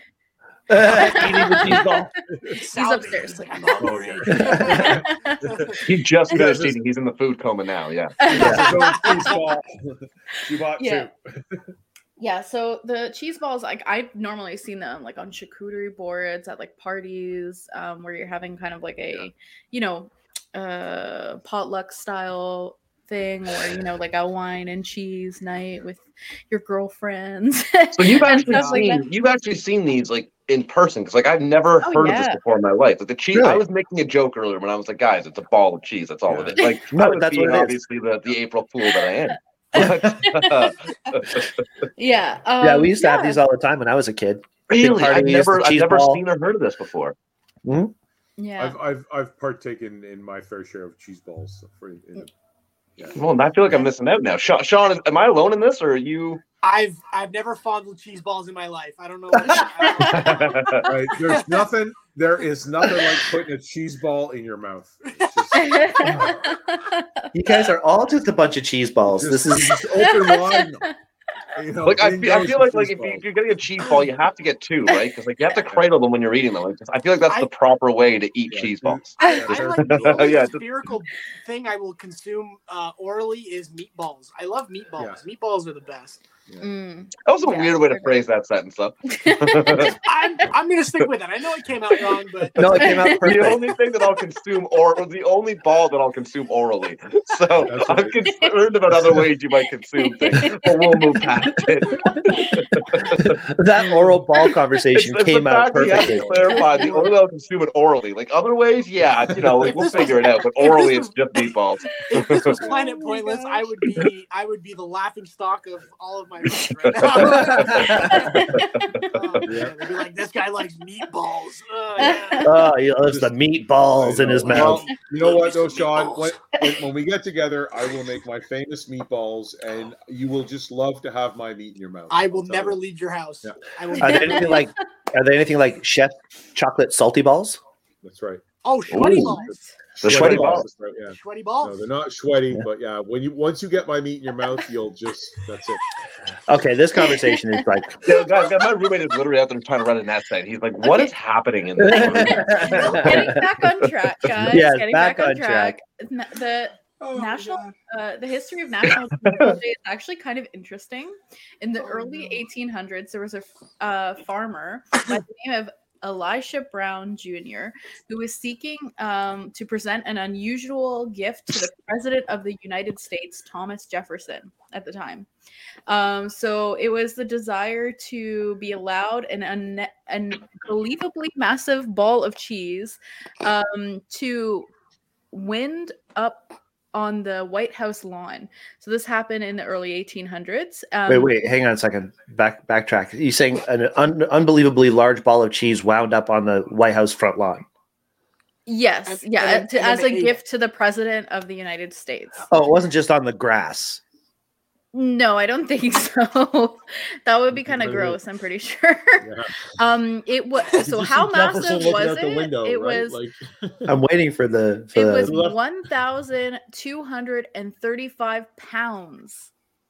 He's upstairs. Like, Oh, hungry. [laughs] he just finished eating. He's in the food coma now. Yeah. [laughs] "So cheese ball." [laughs] She bought Yeah. two. Yeah, so the cheese balls, like I've normally seen them like on charcuterie boards at like parties, um, where you're having kind of like a, you know, uh, potluck style thing, or you know, like a wine and cheese night with your girlfriends. [laughs] So you've actually stuff like seen you've actually seen these like in person because like I've never Oh, heard of this before in my life. Like the cheese, I was making a joke earlier when I was like, guys, it's a ball of cheese. That's all it is. Like [laughs] No, I was that's being what obviously the the April fool that I am. [laughs] Yeah, um, yeah, we used to have these all the time when I was a kid. really, I've never I've never ball. seen or heard of this before. Yeah, I've I've I've partaken in my fair share of cheese balls. For, in, yeah. Well, I feel like I'm missing out now. Sean, Sean am I alone in this, or are you? I've I've never fondled cheese balls in my life. I don't know. What, I don't know. Right, there's nothing. There is nothing like putting a cheese ball in your mouth. Just- [laughs] You guys are all just a bunch of cheese balls. This is just open wide. [laughs] You know, Like I feel, I feel like like if, you, you're getting a cheese ball, you have to get two, right? Because like you have to cradle them when you're eating them. Like, I feel like that's the proper way to eat Yeah, cheese balls. I, Yeah, I like the [laughs] only Yeah, spherical thing I will consume uh, orally is meatballs. I love meatballs. Meatballs are the best. Mm. That was a Yeah, weird way to phrase that sentence, though. [laughs] [laughs] I'm I'm gonna stick with it. I know it came out wrong, but no, it came out [laughs] perfect. the only thing that I'll consume or or the only ball that I'll consume orally. So That's I'm concerned about other ways you might consume things, but we'll move past it. that oral ball conversation It's- it's came out fact that you have perfectly. to clarify the only way I'll consume it orally. Like other ways, yeah, you know, like, we'll figure it out. But orally, it's just meatballs. if this was Planet Oh Pointless, gosh. I would be I would be the laughing stock of all of my friends right now. [laughs] Oh, man, They'd be like, "This guy likes meatballs." Oh, yeah. Oh, he loves the meatballs in his Well, mouth. you know what, though, Sean? Meatballs. When, when, when we get together, I will make my famous meatballs, and you will just love to have my meat in your mouth. I will never you. leave your house. Yeah. I will Are there anything like? Are they anything like Chef chocolate salty balls? That's right. oh sweaty balls, The sweaty balls. That's right, yeah. sweaty No, they're not sweaty, but yeah, when you once you get my meat in your mouth, you'll just that's it. Okay, this conversation is like. [laughs] Yeah, guys, guys, my roommate is literally out there trying to run an essay. and He's like, "What is Okay. happening in [laughs] this room?" [laughs] getting back on track, guys. Yes, getting back back, on on track. Na- The Oh, national uh, the history of National Cheese Day is actually kind of interesting. In the Oh, early no. 1800s, there was a uh, farmer by the name of Elisha Brown Jr., who was seeking um, to present an unusual gift to the [laughs] President of the United States, Thomas Jefferson, at the time. Um, so it was the desire to be allowed an un- unbelievably massive ball of cheese um, to wind up on the White House lawn. So this happened in the early 1800s. Um, wait, wait, hang on a second. Back, backtrack. You saying an un- unbelievably large ball of cheese wound up on the White House front lawn? Yes, yeah, to, as a gift to the president of the United States. Oh, it wasn't just on the grass. No, I don't think [laughs] so. that would be kind of gross. I'm pretty [laughs] sure. Yeah. Um, it was so how massive was it? window, it right? was Like, [laughs] I'm waiting for the. For it the was Left- 1235 pounds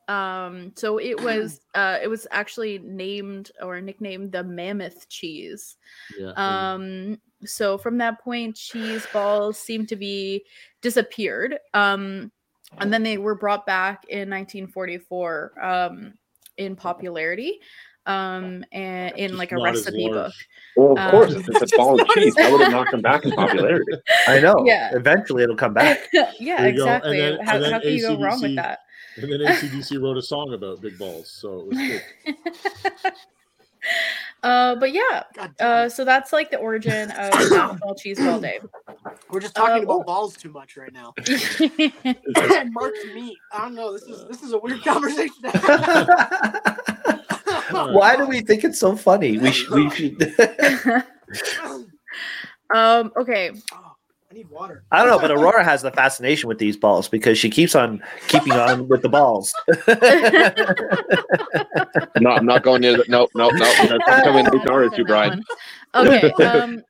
um so it was [clears throat] uh it was actually named or nicknamed the mammoth cheese yeah. um so from that point cheese balls seem to be disappeared um and then they were brought back in 1944 um in popularity um and in Just like a recipe book. Well, of Um, course, if it's a ball of cheese, noticed that would have knocked them back in [laughs] popularity. I know. Yeah. Eventually, it'll come back. [laughs] yeah There go. And exactly then- how, and then how can you go wrong with that And then ACDC wrote a song about big balls, so it was good. [laughs] uh but yeah uh so that's like the origin of [coughs] national cheese ball day We're just talking uh, about oh. balls too much right now. [laughs] and Mark's meat. I don't know. This is this is a weird [laughs] conversation. [laughs] Why do we think it's so funny? We should. We should. um okay Oh, I need water. I don't know, but Aurora has the fascination with these balls because she keeps on keeping on with the balls. [laughs] no, I'm not going near the. No, no, no. That's not coming HR issue, Brian. [laughs] okay [laughs] um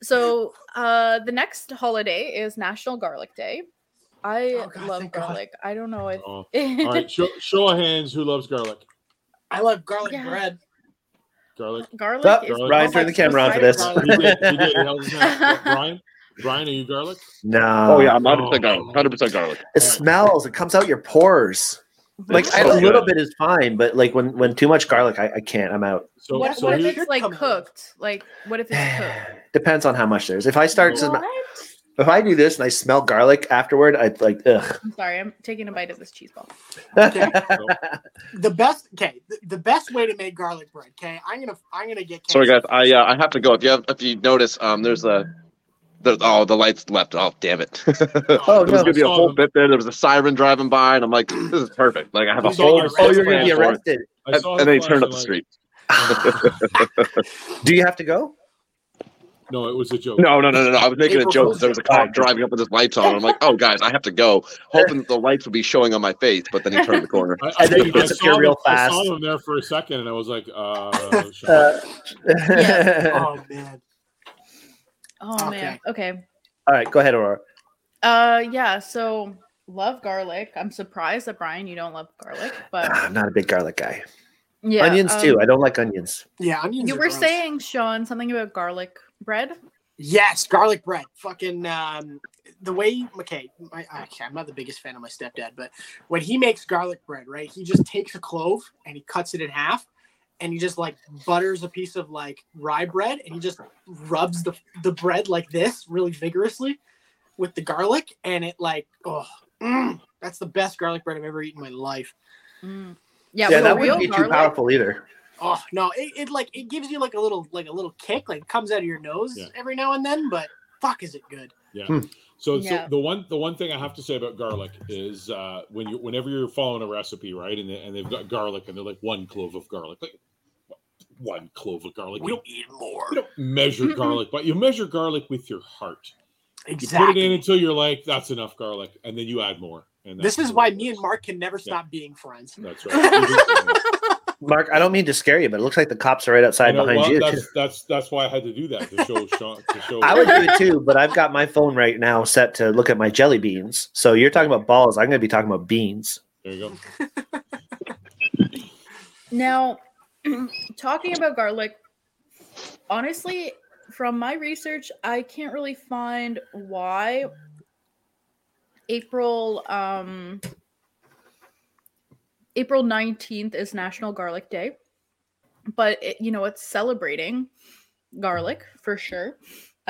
so uh the next holiday is national garlic day i Oh, God, love thank God. garlic i don't know if Oh. All right, show, show of hands who loves garlic. I love garlic Yeah. bread. Garlic. garlic Oh, is Ryan, turn the camera on for suicidal this. He did. He did. He held his hand. Brian. Brian, are you garlic? No. Oh yeah, I'm 100 percent garlic. 100 percent garlic. It smells. It comes out your pores. Like So a little bit is fine, but like when when too much garlic, I, I can't. I'm out. So, what, so what if it's like Come on. cooked like what if it's cooked [sighs] Depends on how much there's. If I start to, if I do this and I smell garlic afterward, I'd like ugh. i'm sorry i'm taking a bite of this cheese ball [laughs] The best. Okay, the, the best way to make garlic bread. Okay, I'm gonna I'm gonna get. Sorry guys. I uh, I have to go. If you have, if you notice, um, there's a. The, oh, the lights left. Oh, damn it! [laughs] Oh, there was gonna be a whole them. bit there. There was a siren driving by, and I'm like, this is perfect. Like I have a He's whole. gonna oh, you're gonna be plan for it. arrested. And, saw and him then he turned up the street. [laughs] Do you have to go? No, it was a joke. No, no, no, no, no. I was making a joke. There was a Day. cop driving up with his lights on. I'm like, oh, guys, I have to go, hoping that the lights would be showing on my face. But then he turned the corner. [laughs] I, And then you I disappear saw real fast. I saw him there for a second, and I was like, uh, Uh, up. Oh man. Oh man okay All right, go ahead, Aurora. uh yeah so love garlic i'm surprised that brian you don't love garlic [sighs] but I'm not a big garlic guy. yeah onions um, too. I don't like onions. Yeah, onions. you are were gross. saying sean something about garlic bread Yes, garlic bread. Fucking um, the way. Okay, my, okay, I'm not the biggest fan of my stepdad, but when he makes garlic bread, right, he just takes a clove and he cuts it in half, and he just like butters a piece of like rye bread, and he just rubs the the bread like this really vigorously with the garlic, and it like oh, mm, that's the best garlic bread I've ever eaten in my life. Mm. yeah, Yeah, that wouldn't be too powerful either. Oh no, it, it like it gives you like a little like a little kick, like it comes out of your nose Yeah. every now and then, but fuck, is it good? Yeah. Hmm. So, Yeah. so the one the one thing I have to say about garlic is uh, when you whenever you're following a recipe, right, and they, and they've got garlic and they're like one clove of garlic, like one clove of garlic. You don't, eat more. you don't measure garlic, but you measure garlic with your heart. Exactly. You put it in until you're like, that's enough garlic, and then you add more. And This is why me and Mark can never stop being friends. That's [laughs] right. Mark, I don't mean to scare you, but it looks like the cops are right I outside know, behind well, you. that's, that's that's why I had to do that to show Sean to [laughs] show. I would do it too, but I've got my phone right now set to look at my jelly beans. So you're talking about balls. I'm going to be talking about beans. There you go. [laughs] Now, [clears throat] talking about garlic, honestly, from my research, I can't really find why April um April 19th is National Garlic Day. But it, you know, it's celebrating garlic for sure.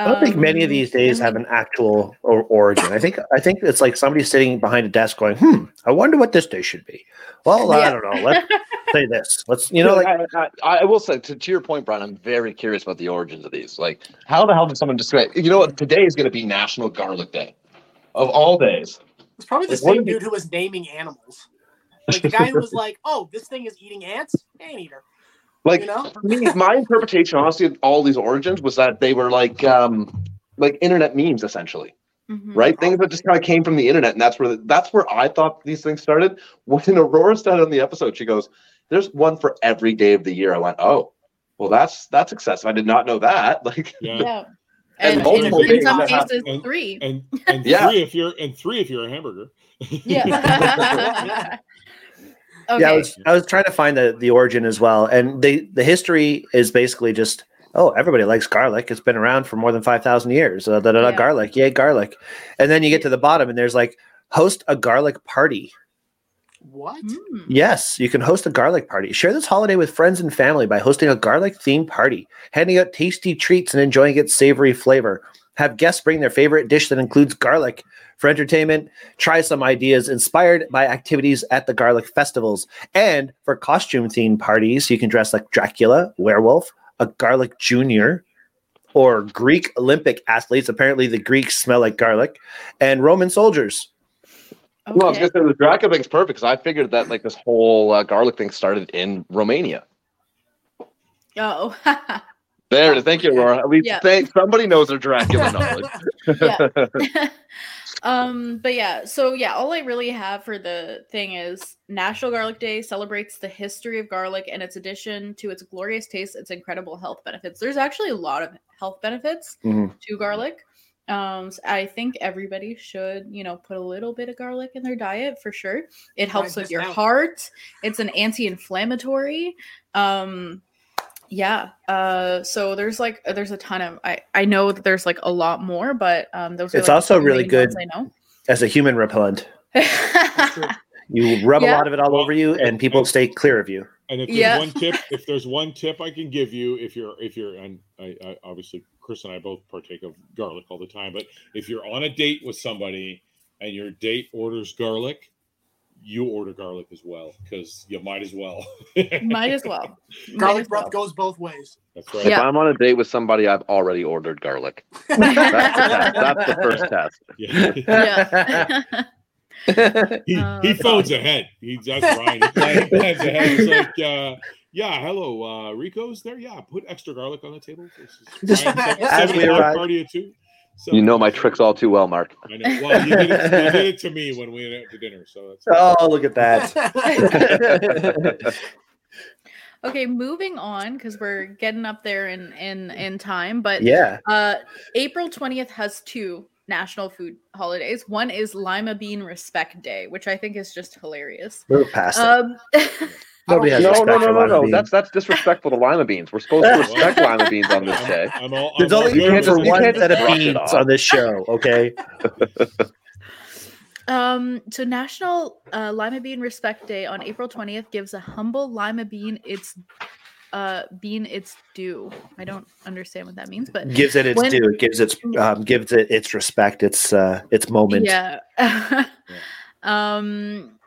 I don't think many of Um, these days have an actual or origin. I think I think it's like somebody sitting behind a desk going, "Hmm, I wonder what this day should be." Well, I don't know. Let's [laughs] say this. Let's, you know, like I, I, I will say to, to your point, Brian. I'm very curious about the origins of these. Like, how the hell did someone describe? You know what? Today is going to be National Garlic Day, of all days. It's probably the Like, same do you- dude who was naming animals. Like the guy who was [laughs] like, "Oh, this thing is eating ants." Ant eater. Like, You know? for me, my interpretation, honestly, of all these origins was that they were like, um, like internet memes, essentially. Mhm. right? Things that just kind of came from the internet, and that's where that's where I thought these things started. When Aurora started on the episode, she goes, "There's one for every day of the year." I went, "Oh, well, that's that's excessive. I did not know that." [laughs] Like, Yeah. Yeah. And And, in, multiple in some that happen. cases, And- three. And and [laughs] Yeah. three if you're and three if you're a hamburger. Yeah. [laughs] okay. yeah, I was I was trying to find the the origin as well, and the the history is basically just oh everybody likes garlic. It's been around for more than five thousand years. Uh, da, da, da, Yeah. Garlic, yay garlic, and then you get to the bottom and there's like host a garlic party. What? Mm. Yes, you can host a garlic party. Share this holiday with friends and family by hosting a garlic themed party, handing out tasty treats and enjoying its savory flavor. Have guests bring their favorite dish that includes garlic. For entertainment, try some ideas inspired by activities at the garlic festivals. And for costume themed parties, you can dress like Dracula, werewolf, a garlic junior, or Greek Olympic athletes. Apparently, the Greeks smell like garlic, and Roman soldiers. well, I was gonna say the Dracula thing's perfect because I figured that like this whole uh, garlic thing started in Romania. Oh. There, it is. thank you, Aurora. At least Yeah. thank somebody knows their Dracula [laughs] knowledge. [laughs] [laughs] yeah. um, but yeah, so yeah, all I really have for the thing is National Garlic Day celebrates the history of garlic and its addition to its glorious taste, its incredible health benefits. There's actually a lot of health benefits Mhm. to garlic. Um, so I think everybody should, you know, put a little bit of garlic in their diet for sure. It helps with your down. heart. It's an anti-inflammatory. Um, yeah. Uh, so there's like there's a ton of I I know that there's like a lot more, but um, those are It's like, also really good ones I As a human repellent, That's true. know. you rub Yeah. a lot of it all over you, and people stay clear of you. And if there's Yeah. one tip, [laughs] if there's one tip I can give you, if you're if you're and I, I obviously Chris and I both partake of garlic all the time, but if you're on a date with somebody and your date orders garlic, you order garlic as well because you might as well. Might as well. [laughs] Might Garlic as breath well. goes both ways. That's right. If Yeah. I'm on a date with somebody, I've already ordered garlic. [laughs] That's the, test. That's the first test. Yeah. [laughs] yeah. he, Uh, he phones ahead. He that's Ryan. He plans plans ahead. He's like, uh, yeah, hello, uh, Rico's there. Yeah, put extra garlic on the table. This is Ryan, seven- as seven we arrive. party at two. So- You know my tricks all too well, Mark. I know. Well, you did, it, you did it to me when we went out to dinner. So that's Oh, look at that. [laughs] okay, moving on because we're getting up there in in in time. But yeah. uh, April twentieth has two national food holidays. One is Lima Bean Respect Day, which I think is just hilarious. Move past it. Um, [laughs] Nobody has No, respect no, no, no, no. beans. That's that's disrespectful to lima beans. We're supposed to respect [laughs] lima beans on this day. I'm all. There's I'm all only good room for one set of just brush it beans on this show. Okay. [laughs] Um, so National uh, Lima Bean Respect Day on April 20th gives a humble lima bean its uh bean its due. I don't understand what that means, but Gives it its When- due. It gives its um, gives it its respect. Its uh, its moment. yeah. [laughs] um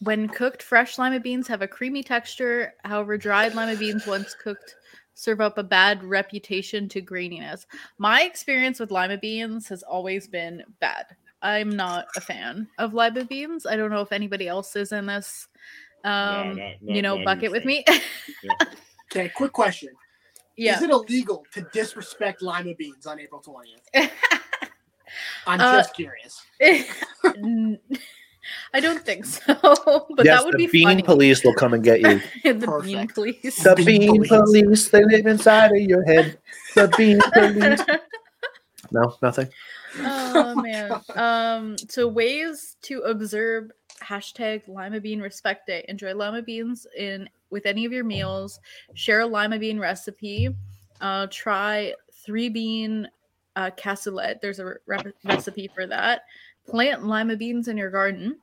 when cooked, fresh lima beans have a creamy texture. However, dried lima beans once cooked serve up a bad reputation to graininess. My experience with lima beans has always been bad. I'm not a fan of lima beans. I don't know if anybody else is in this um not- not- you know bucket with fan. me. [laughs] Okay, quick question. yeah. Is it illegal to disrespect lima beans on April 20th? [laughs] I'm Uh, just curious. [laughs] N- I don't think [laughs] so, but yes, that would be fun. the be bean funny. police will come and get you. [laughs] the bean police. The Bean bean police. police. They live inside of your head. The bean [laughs] police. No, nothing. oh man. Um. So ways to observe hashtag Lima Bean Respect Day. Enjoy lima beans in with any of your meals. Share a lima bean recipe. Uh, try three bean uh, cassoulet. There's a re- recipe for that. Plant lima beans in your garden.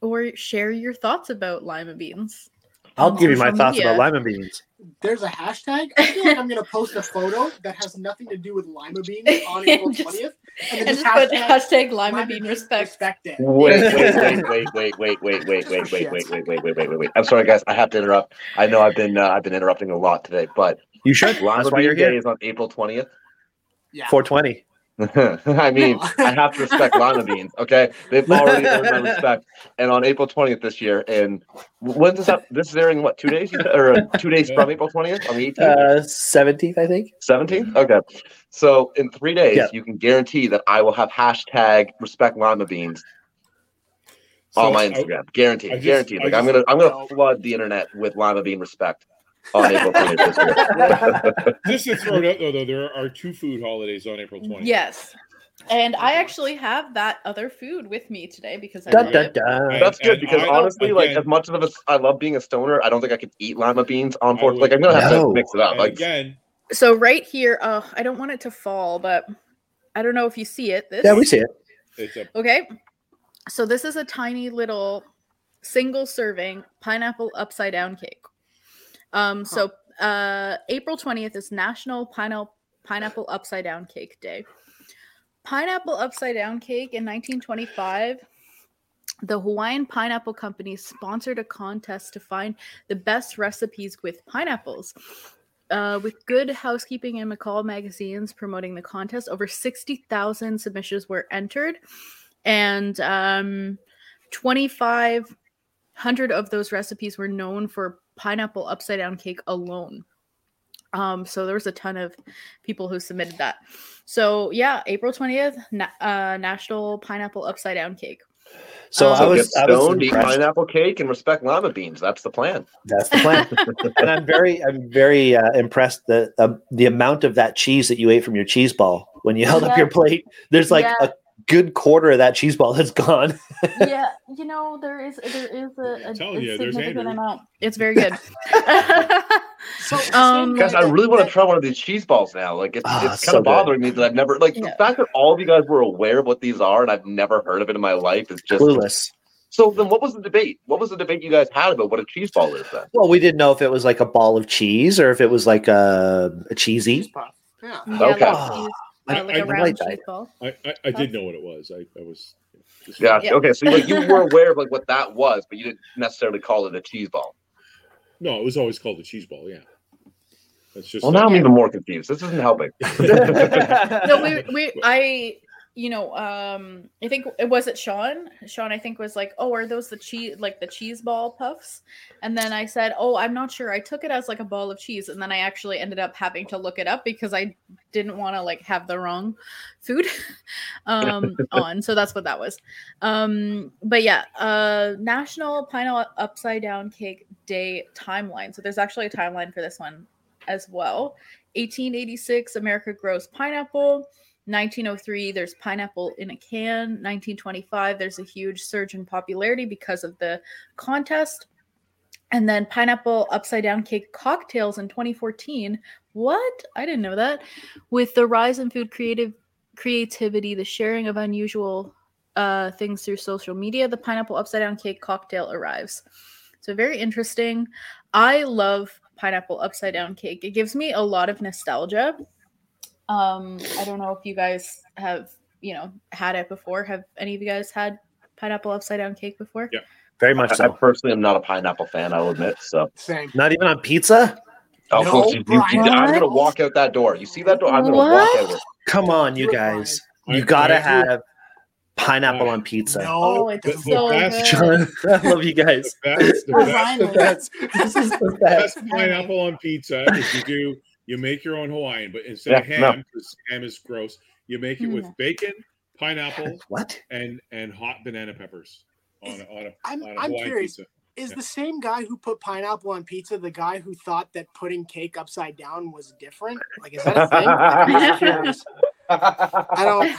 Or share your thoughts about lima beans. I'll give you my thoughts media. about lima beans. There's a hashtag. I feel like I'm gonna post a photo that has nothing to do with lima beans on April Just- 20th, and And then just just put hashtag, hashtag lima lima bean bean respect. respect day. Wait, wait, wait, wait, wait, wait, wait, wait, wait, wait, wait, wait, wait, wait, wait, wait, wait. I'm sorry, guys. I have to interrupt. I know I've been uh, I've been interrupting a lot today, but You should. Lima why you're Bean Day here. is on April 20th. Yeah. 420. [laughs] I mean, I have to respect lima beans. Okay, they've [laughs] already earned my respect. And on April 20th this year, and when does that? This is airing what two days or two days from April 20th on the 18th. Uh, 17th, I think. 17th? Okay. So in three days, Yeah. you can guarantee that I will have hashtag respect lima beans So on my I- Instagram. Guaranteed. I just- guaranteed. I Like I'm gonna I'm gonna flood the internet with lima bean respect on April 20th this year. Just to throw it out though, though there are two food holidays on April 20th. Yes. And I actually have that other food with me today because I Dun, made dun, it. dun. And- That's good and because I- honestly, like again- as much of a I love being a stoner, I don't think I could eat lima beans on I fourth. would- Like I'm gonna have No. to mix it up. And Like again, So right here, uh, I don't want it to fall, but I don't know if you see it. This Yeah, we see it. Okay. So this is a tiny little single serving pineapple upside down cake. Um so uh April 20th is National Pineapple Pineapple Upside Down Cake Day. Pineapple upside down cake in 1925 the Hawaiian Pineapple Company sponsored a contest to find the best recipes with pineapples. Uh, with Good Housekeeping and McCall magazines promoting the contest, over 60,000 submissions were entered and um, 2,500 of those recipes were known for pineapple upside down cake alone. Um, so there was a ton of people who submitted that. So yeah, April 20th, na- uh, National Pineapple Upside Down Cake. So Um, I was, get I stoned, eat pineapple cake, and respect lima beans. That's the plan. That's the plan. [laughs] and I'm very, I'm very uh, impressed that uh, the amount of that cheese that you ate from your cheese ball when you held up your plate. There's like Yeah. a good quarter of that cheese ball that's gone. yeah, [laughs] you know there is there is a, a, a you, significant amount. It's very good. [laughs] So, Um, way Guys, I really want to try one of these cheese balls now. Like it's, Ah, it's so kind of good. bothering me that I've never like the fact that all of you guys were aware of what these are and I've never heard of it in my life is just Clueless. so. Then what was the debate? What was the debate you guys had about what a cheese ball is then? Well, we didn't know if it was like a ball of cheese or if it was like a, a cheesy. puff. Yeah. Yeah, Okay. Like, cheese, uh, I- like I a round like that. I, I, I did know what it was. I, I was just, Yeah. Yeah. Okay. So like you were aware of like what that was, but you didn't necessarily call it a cheese ball. No, it was always called a cheese ball. Yeah, that's just Well, now I'm even more confused. This isn't helping. [laughs] [laughs] no, we we I you know um I think it was it Sean. Sean I think was like, oh, are those the cheese like the cheese ball puffs? And then I said, oh, I'm not sure. I took it as like a ball of cheese, and then I actually ended up having to look it up because I didn't want to like have the wrong food [laughs] um [laughs] on. So that's what that was. Um, but yeah, uh, National Pineapple Upside Down Cake Day timeline. So there's actually a timeline for this one as well. 1886, America grows pineapple. 1903, there's pineapple in a can. 1925, there's a huge surge in popularity because of the contest. And then pineapple upside down cake cocktails in 2014. What? I didn't know that. With the rise in food creative creativity, the sharing of unusual uh, things through social media, the pineapple upside down cake cocktail arrives. So very interesting. I love pineapple upside down cake. It gives me a lot of nostalgia. Um, I don't know if you guys have, you know, had it before. Have any of you guys had pineapple upside down cake before? Yeah. Very much I, I so. personally am not a pineapple fan. I'll admit. So. Same. Not even on pizza. Oh, No, folks, you- you- you- I'm gonna walk out that door. You see that door? I'm gonna walk What? out. Of it. Come on, you guys. You gotta have pineapple Uh, on pizza. No, Oh, it's the- the so best- good. John, I love you guys. The best, the Oh, best, The best. This is the the best. best pineapple on pizza if you do you make your own Hawaiian, but instead of Yeah, no. ham, because ham is gross, you make it with Mm. bacon, pineapple, [laughs] What? and and hot banana peppers on a, on a, I'm, on a I'm Hawaiian curious. pizza. Is Yeah. the same guy who put pineapple on pizza the guy who thought that putting cake upside down was different? Like, is that a thing? [laughs] I'm just curious. I don't.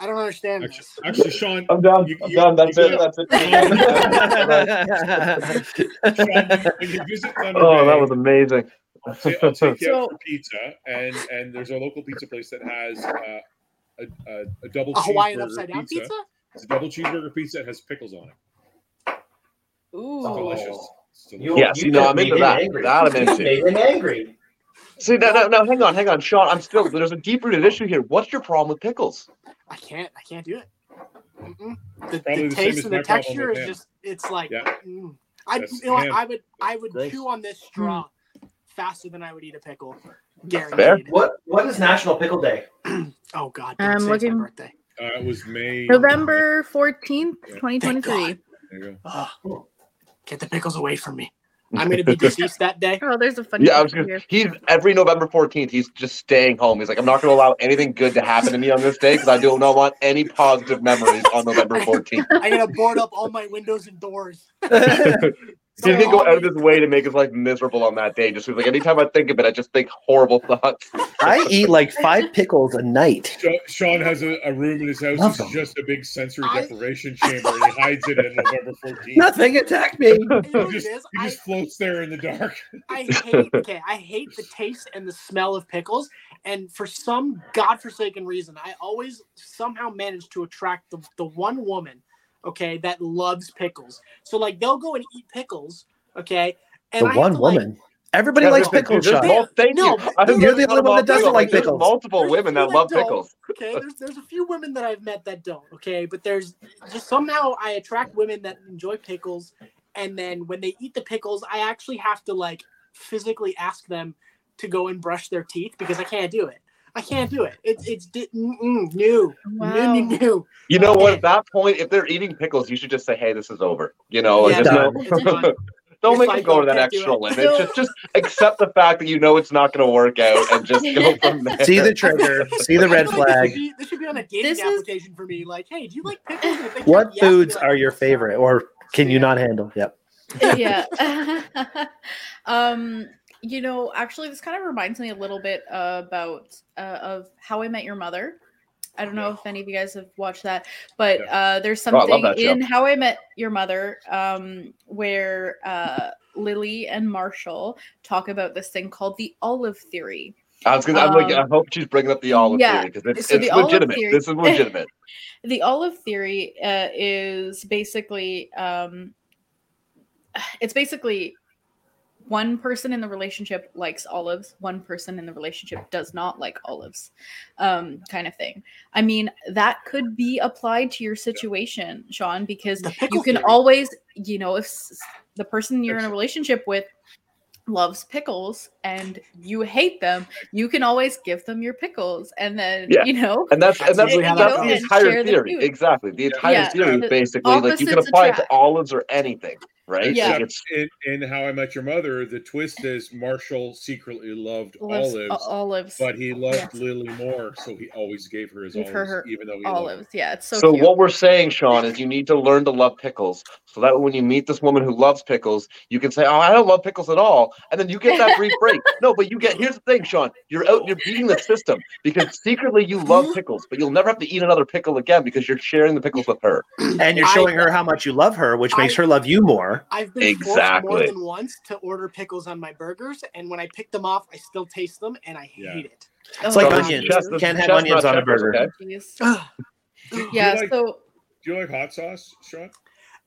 I don't understand Actually, this. actually, Sean, I'm done. You- I'm you- done. That's you it. That's it. [laughs] Sean, when you visit Thunder oh, that was amazing. I'll take, I'll take you So- out for pizza, and and there's a local pizza place that has uh, a, a, a double A Hawaiian cheeseburger upside down pizza. pizza? It's a double cheeseburger pizza. It has pickles on it. Ooh. It's delicious. Still- You- Yes, you know, I'm made into him that. angry. That I'm You into. made him angry. See, no, no, no, hang on, hang on, Sean. I'm still. There's a deep rooted issue here. What's your problem with pickles? I can't. I can't do it. Mm-mm. The, the the taste and the texture is just. It's like. Yeah. mm. I. That's You know ham. I would. I would Gross. chew on this straw faster than I would eat a pickle. Guaranteed. Fair. What What is National Pickle Day? [clears throat] Oh God. I'm don't it's looking- My birthday. Uh, it was May. November 14th, 2023. There you go. Ugh. get the pickles away from me. I'm gonna be deceased that day. Oh, there's a funny Yeah, I was gonna, here. he's every November 14th. He's just staying home. He's like, I'm not going to allow anything good to happen to me on this day because I do not want any positive memories on November 14th. I'm gonna board up all my windows and doors. [laughs] [laughs] He's gonna go out of his way to make his life miserable on that day. Just 'cause, like anytime I think of it, I just think horrible thoughts. [laughs] I eat like five pickles a night. Sean has a, a room in his house. Love It's them. just a big sensory I- deprivation chamber, and he hides it in November 14th. Nothing attacked me. [laughs] You know He just, he I, just floats there in the dark. I [laughs] hate okay, I hate the taste and the smell of pickles. And for some godforsaken reason, I always somehow manage to attract the, the one woman, okay, that loves pickles. So like they'll go and eat pickles, okay. And The I one to, like, woman. Everybody Yeah, likes there's- pickles, there's Sean. mul- thank No, you. You're the only one that doesn't like There's pickles. multiple There's women that love pickles. Okay, there's there's a few women that I've met that don't. Okay, but there's just somehow I attract women that enjoy pickles, and then when they eat the pickles, I actually have to like physically ask them to go and brush their teeth because I can't do it. I can't do it. It's it's di- new, Wow. new, new, new. You know what? At that point, if they're eating pickles, you should just say, "Hey, this is over." You know, Yeah, just no- [laughs] don't It's make like, it go to that extra limit. So- Just just accept the fact that you know it's not going to work out, and just go [laughs] from there. See the trigger. [laughs] See the red feel like This flag. should, be, this should be on a dating This is- application for me. Like, hey, do you like pickles? And if they What yes, foods like, are your "Oh, favorite, or can you not handle? Yep. yeah. um, you know, actually, this kind of reminds me a little bit about uh, of How I Met Your Mother. I don't know if any of you guys have watched that, but uh, there's Oh, something show. in How I Met Your Mother um, where uh, Lily and Marshall talk about this thing called the olive theory. I was gonna. I'm like, I Um, hope she's bringing up the olive yeah, theory because it's, so it's legitimate. theory- This is legitimate. [laughs] the olive theory uh, is basically um, it's basically one person in the relationship likes olives one person in the relationship does not like olives um, kind of thing i mean that could be applied to your situation sean because you can theory. always you know if the person you're in a relationship with loves pickles and you hate them you can always give them your pickles and then Yeah. you know And that's and that's, Absolutely how that's the entire Share the theory. Exactly. The entire Yeah. theory The is basically like you can opposites apply it to olives or anything, right? Yeah. Like, it's in, in How I Met Your Mother, the twist is Marshall secretly loved olives, olives, olives but he loved Yes. Lily more, so he always gave her his Give olives, her her even though he loved olives yeah it's so, So, cute. what we're saying, Sean, is you need to learn to love pickles, so that when you meet this woman who loves pickles, you can say, "Oh, I don't love pickles at all," and then you get that brief break. [laughs] No, but you get. Here's the thing, Sean. You're out. You're beating the system because secretly you love mm-hmm. pickles, but you'll never have to eat another pickle again because you're sharing the pickles with her. And you're I- showing her how much you love her, which makes I- her love you more. I've been forced more than once to order pickles on my burgers, and when I pick them off, I still taste them, and I hate Yeah. it. It's Oh, like God. onions. Chestnut- Can't have onions on a burger. okay? Jeez. Ugh. yeah like- so Do you like hot sauce, Sean?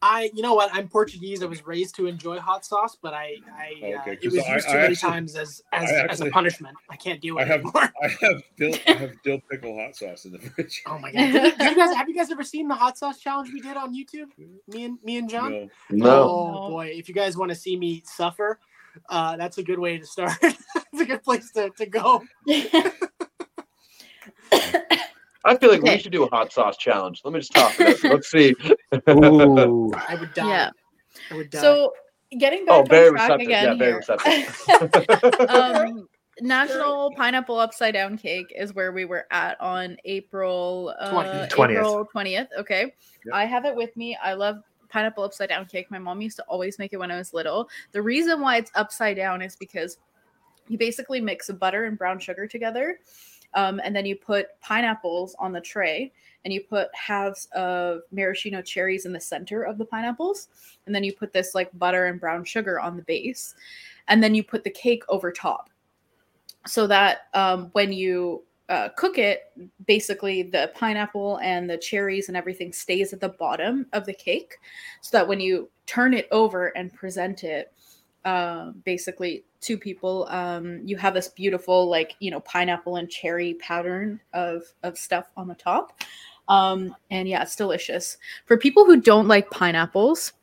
I, you know what? I'm Portuguese. I was raised to enjoy hot sauce, but I, I, uh, Okay, it 'cause was I- used I too many actually- times as as, [laughs] I as a punishment. I can't do it I have anymore. [laughs] I have dill I have [laughs] dill pickle hot sauce in the fridge. Oh my god! Did did you guys have you guys ever seen the hot sauce challenge we did on YouTube? Me and me and John. No. No. Oh boy! If you guys want to see me suffer, uh, that's a good way to start. it's a good place to, to go. I feel like Okay. we should do a hot sauce challenge. Let me just talk about it. Let's see. Ooh. I would die. yeah I would die. so getting back Oh, very on track receptive. again Yeah, very here. receptive. [laughs] um [laughs] National Pineapple Upside Down Cake is where we were at on April uh, 20th. 20th. April 20th. Okay. Yep. I have it with me. I love pineapple upside down cake. My mom used to always make it when I was little. The reason why it's upside down is because you basically mix butter and brown sugar together. Um, and then you put pineapples on the tray and you put halves of maraschino cherries in the center of the pineapples. And then you put this like butter and brown sugar on the base. And then you put the cake over top so that um, when you uh, cook it, basically the pineapple and the cherries and everything stays at the bottom of the cake, so that when you turn it over and present it, uh, basically two people, um, you have this beautiful like you know pineapple and cherry pattern of of stuff on the top. Um, and yeah, it's delicious. For people who don't like pineapples,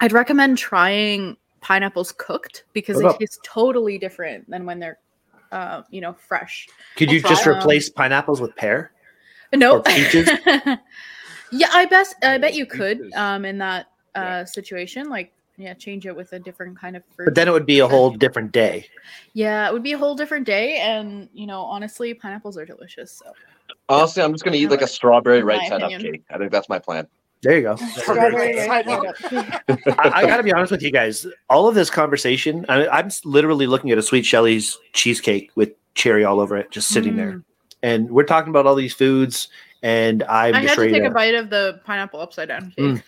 I'd recommend trying pineapples cooked because What they taste totally different than when they're, uh, you know, fresh. Could you just try 'em. replace pineapples with pear? No, Or peaches? [laughs] yeah, I bet I bet you could um in that uh Yeah. situation like yeah change it with a different kind of fruit. But then it would be a whole different day. yeah, it would be a whole different day, and you know honestly, pineapples are delicious. So Honestly, I'm just gonna eat like a strawberry right side up opinion. cake. I think that's my plan. There you go. [laughs] Strawberry Strawberry side right up. up. I, I got to be honest with you guys. All of this conversation, I, I'm s- literally looking at a Sweet Shelley's cheesecake with cherry all over it, just sitting there. And we're talking about all these foods, and I'm I just had to take to. a bite of the pineapple upside down cake. Mm.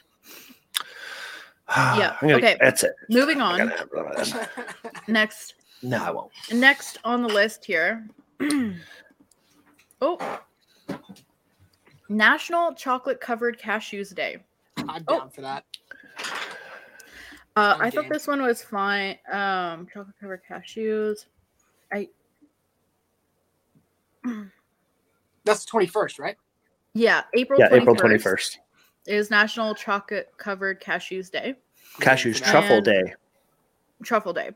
Yeah, I'm okay. That's it. Moving on. gotta have one of [laughs] them. Next, No, I won't. next on the list here. [clears throat] oh, National Chocolate Covered Cashews Day. I'm Oh. down for that. Uh, I'm I thought this one was fine. Um, chocolate covered cashews. I That's the 21st, right? yeah, April. Yeah, 21st April 21st. is National Chocolate Covered Cashews Day, Cashews Truffle Day. Truffle Day.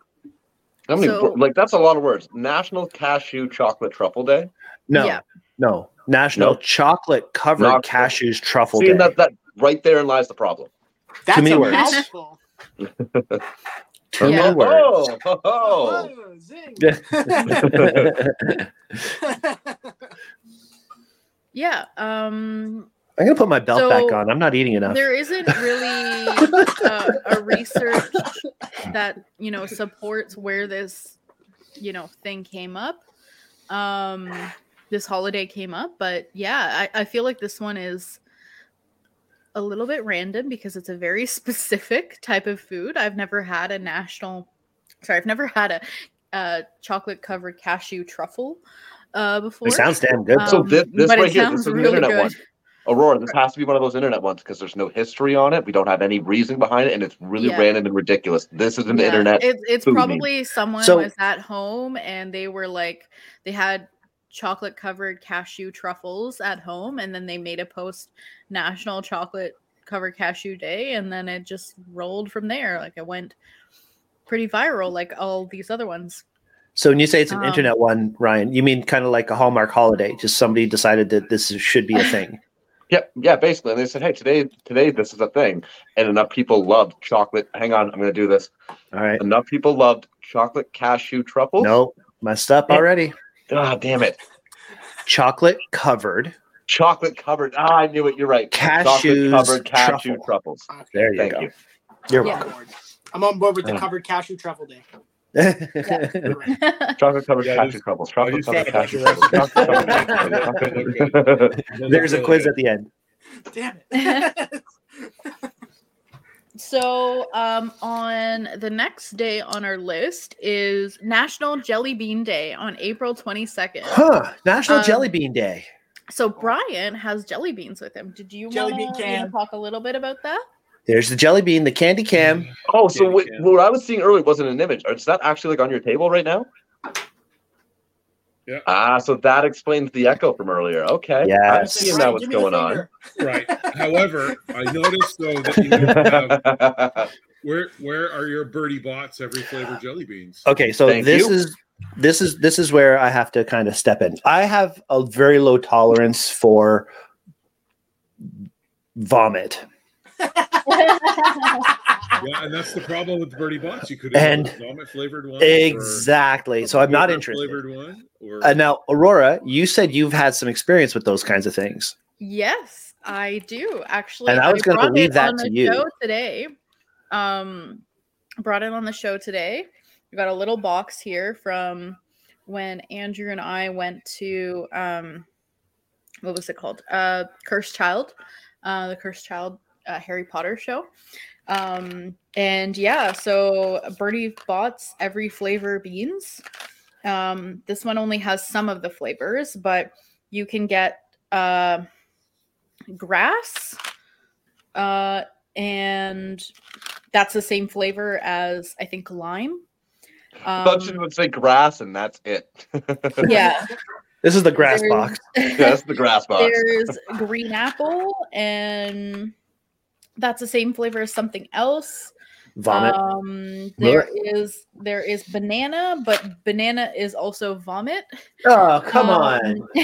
I mean, So- like that's a lot of words. National Cashew Chocolate Truffle Day. No, Yeah. no. National No. Chocolate Covered Not- Cashews Truffle See, Day. that that right there'n lies the problem. That's many a words. mouthful. [laughs] Too Yeah. many words. Oh, oh, oh. Oh, zing. Yeah. Um, I'm gonna put my belt So, back on. I'm not eating enough. there isn't really [laughs] uh, a research that you know supports where this you know thing came up. Um, this holiday came up, but yeah, I, I feel like this one is a little bit random because it's a very [laughs] specific type of food. I've never had a national, sorry, I've never had a, a chocolate covered cashew truffle uh, before. It sounds damn good. So Um, this, this but right it here, sounds this is an really internet good. one. Aurora, this has to be one of those internet ones because there's no history on it. We don't have any reason behind it, and it's really Yeah. random and ridiculous. This is an Yeah, internet. It's it's food meme. probably someone So- was at home and they were like they had chocolate covered cashew truffles at home and then they made a post National Chocolate Covered Cashew Day and then it just rolled from there. Like it went pretty viral like all these other ones. So when you say it's an Um, internet one, Ryan, you mean kind of like a Hallmark holiday? Just somebody decided that this should be a [laughs] thing. Yeah, yeah, basically. And they said, "Hey, today, today, this is a thing," and enough people loved chocolate. Hang on, I'm going to do this. All right. Enough people loved chocolate cashew truffles. No, messed up Yeah. already. ah, damn it, Chocolate covered. chocolate covered. Ah, I knew it. You're right. Cashews chocolate covered cashew truffle. truffles. Okay, There you Thank go. you. You're Yeah. I'm on board. I'm on board with the covered cashew truffle day. Welcome. You're right. Chocolate covered Yeah, cashew just- Chocolate just covered thought about cashew the truffles. rest Chocolate of covered it. cashew truffles. [laughs] There's a quiz at the end. Damn it. [laughs] so um on the next day on our list is National Jelly Bean Day on April 22nd. Huh. National Um, Jelly Bean Day. So Brian has jelly beans with him. Did you Jelly want bean to can. talk a little bit about that? There's the jelly bean, the candy cam. Oh, so what, can. what I was seeing earlier wasn't an image. Is that actually like on your table right now? Yeah. Ah, so that explains the echo from earlier. Okay. Yeah. I'm seeing Brian, now what's give me the going on. Right. However, I noticed though that you don't have [laughs] where where are your Bertie Bott's every flavor jelly beans? Okay, so Thank this you. is this is this is where I have to kind of step in. I have a very low tolerance for vomit. [laughs] Yeah, and that's the problem with the Bertie Bott's. You could have And- vomit flavored one. Exactly. So I'm not liquor interested. Flavored one, or Uh, now, Aurora, you said you've had some experience with those kinds of things. Yes, I do actually. And I was gonna brought believe it that to you. Today, um, brought it on the show today. We got a little box here from when Andrew and I went to um, what was it called? Uh, Cursed Child, uh, the Cursed Child uh, Harry Potter show. Um, and yeah, so Bertie Bott's every flavor beans. Um, this one only has some of the flavors, but you can get uh, grass, uh, and that's the same flavor as I think lime. I thought you Um, would say grass, and that's it. [laughs] [laughs] yeah, This is the grass There's- box. [laughs] yeah, that's the grass box. There's green apple, and that's the same flavor as something else. Vomit. Um, there is there is banana, but banana is also vomit. oh, come Um, on. [laughs]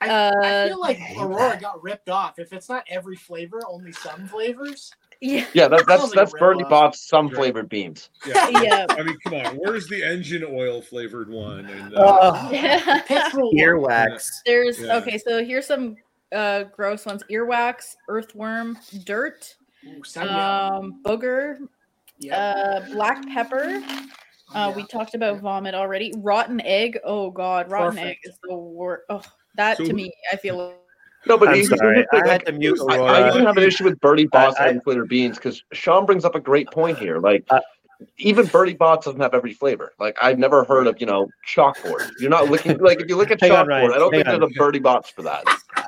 I, I uh, feel like hate Aurora that. got ripped off. If it's not every flavor, only some flavors. yeah, Yeah, that, that's Sounds that's Bernie ripoff. Bot's some Yeah. flavored beans. Yeah. [laughs] yeah. I mean, come on. Where's the engine oil flavored one? And, uh, Oh, Yeah. [laughs] Petrol earwax. There's Yeah. okay, so here's some uh gross ones: earwax, earthworm, dirt, Ooh, um, booger, yeah. uh, black pepper. Uh, we talked about vomit already. Rotten egg. Oh God, rotten egg is the worst. Oh, that So- to me, I feel. No, but I'm sorry. thing, I like, had to mute I, I even have an issue with Bertie Bott's and I- unflavored beans because Sean brings up a great point here. Like, Uh, even Bertie Bott's doesn't have every flavor. Like, I've never heard of you know chalkboard. You're not looking [laughs] like if you look at Hang on, chalkboard, Ryan, I don't hang think on. there's a Bertie Bott's for that.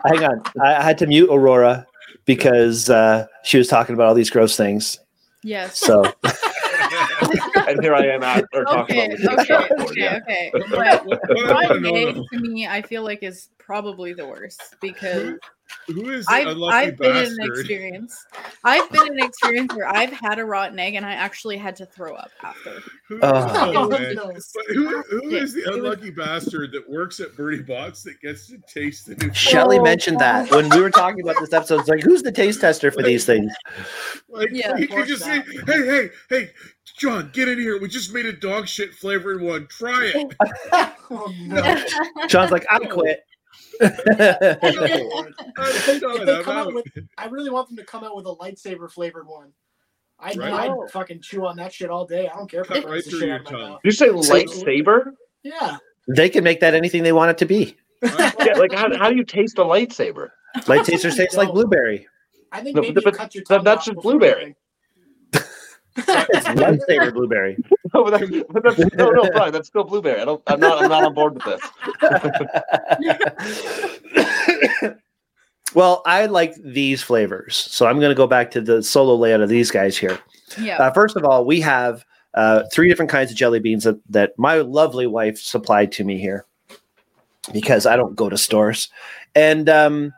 Hang on. I I had to mute Aurora because uh, she was talking about all these gross things. Yes. So [laughs] and here I am at or talking Okay. about Okay. chalkboard. Okay. Yeah. Okay. What- [laughs] But what- what I rotten wanna know, egg though, to me, I feel like is probably the worst because who- who is I've I've been in an experience. I've been in an experience where I've had a rotten egg and I actually had to throw up after. Who, Oh. oh, It man. was But who, who is the It was- unlucky bastard that works at Bertie Bott's that gets to taste the new Shelly Oh, mentioned that oh, when we were talking about this episode. It's like, who's the taste tester for these things? Like Yeah, you could course just say, "Hey, hey, hey, John, get in here. We just made a dog shit flavored one. Try it." [laughs] Oh no! Sean's like, I quit. With, I really want them to come out with a lightsaber flavored one. I'd, Right. I'd Oh. fucking chew on that shit all day. I don't care if Cut it right right the through your out of my tongue. you say lightsaber? Yeah, They can make that anything they want it to be. Yeah, like how, how do you taste a lightsaber? Light tasers taste like blueberry. I think No, maybe but- you but cut your tongue that's off just before blueberry. Eating. It's lightsaber blueberry. [laughs] No, but that's, but that's, no, no, Brian, that's still blueberry. I don't. I'm not. I'm not on board with this. [laughs] well, I like these flavors, so I'm going to go back to the solo layout of these guys here. yeah. Uh, first of all, we have uh, three different kinds of jelly beans that, that my lovely wife supplied to me here because I don't go to stores. And um,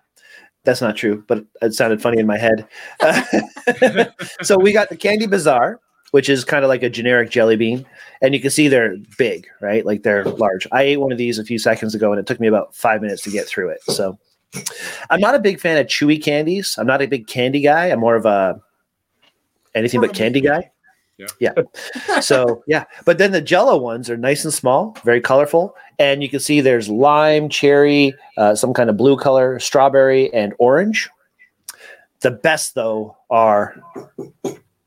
that's not true, but it sounded funny in my head. [laughs] so we got the Candy Bazaar, which is kind of like a generic jelly bean. And you can see they're big, right? Like they're large. I ate one of these a few seconds ago and it took me about five minutes to get through it. So I'm not a big fan of chewy candies. I'm not a big candy guy. I'm more of a anything but candy guy. Yeah. Yeah. So yeah, but then the Jello ones are nice and small, very colorful, and you can see there's lime, cherry, uh, some kind of blue color, strawberry, and orange. The best though are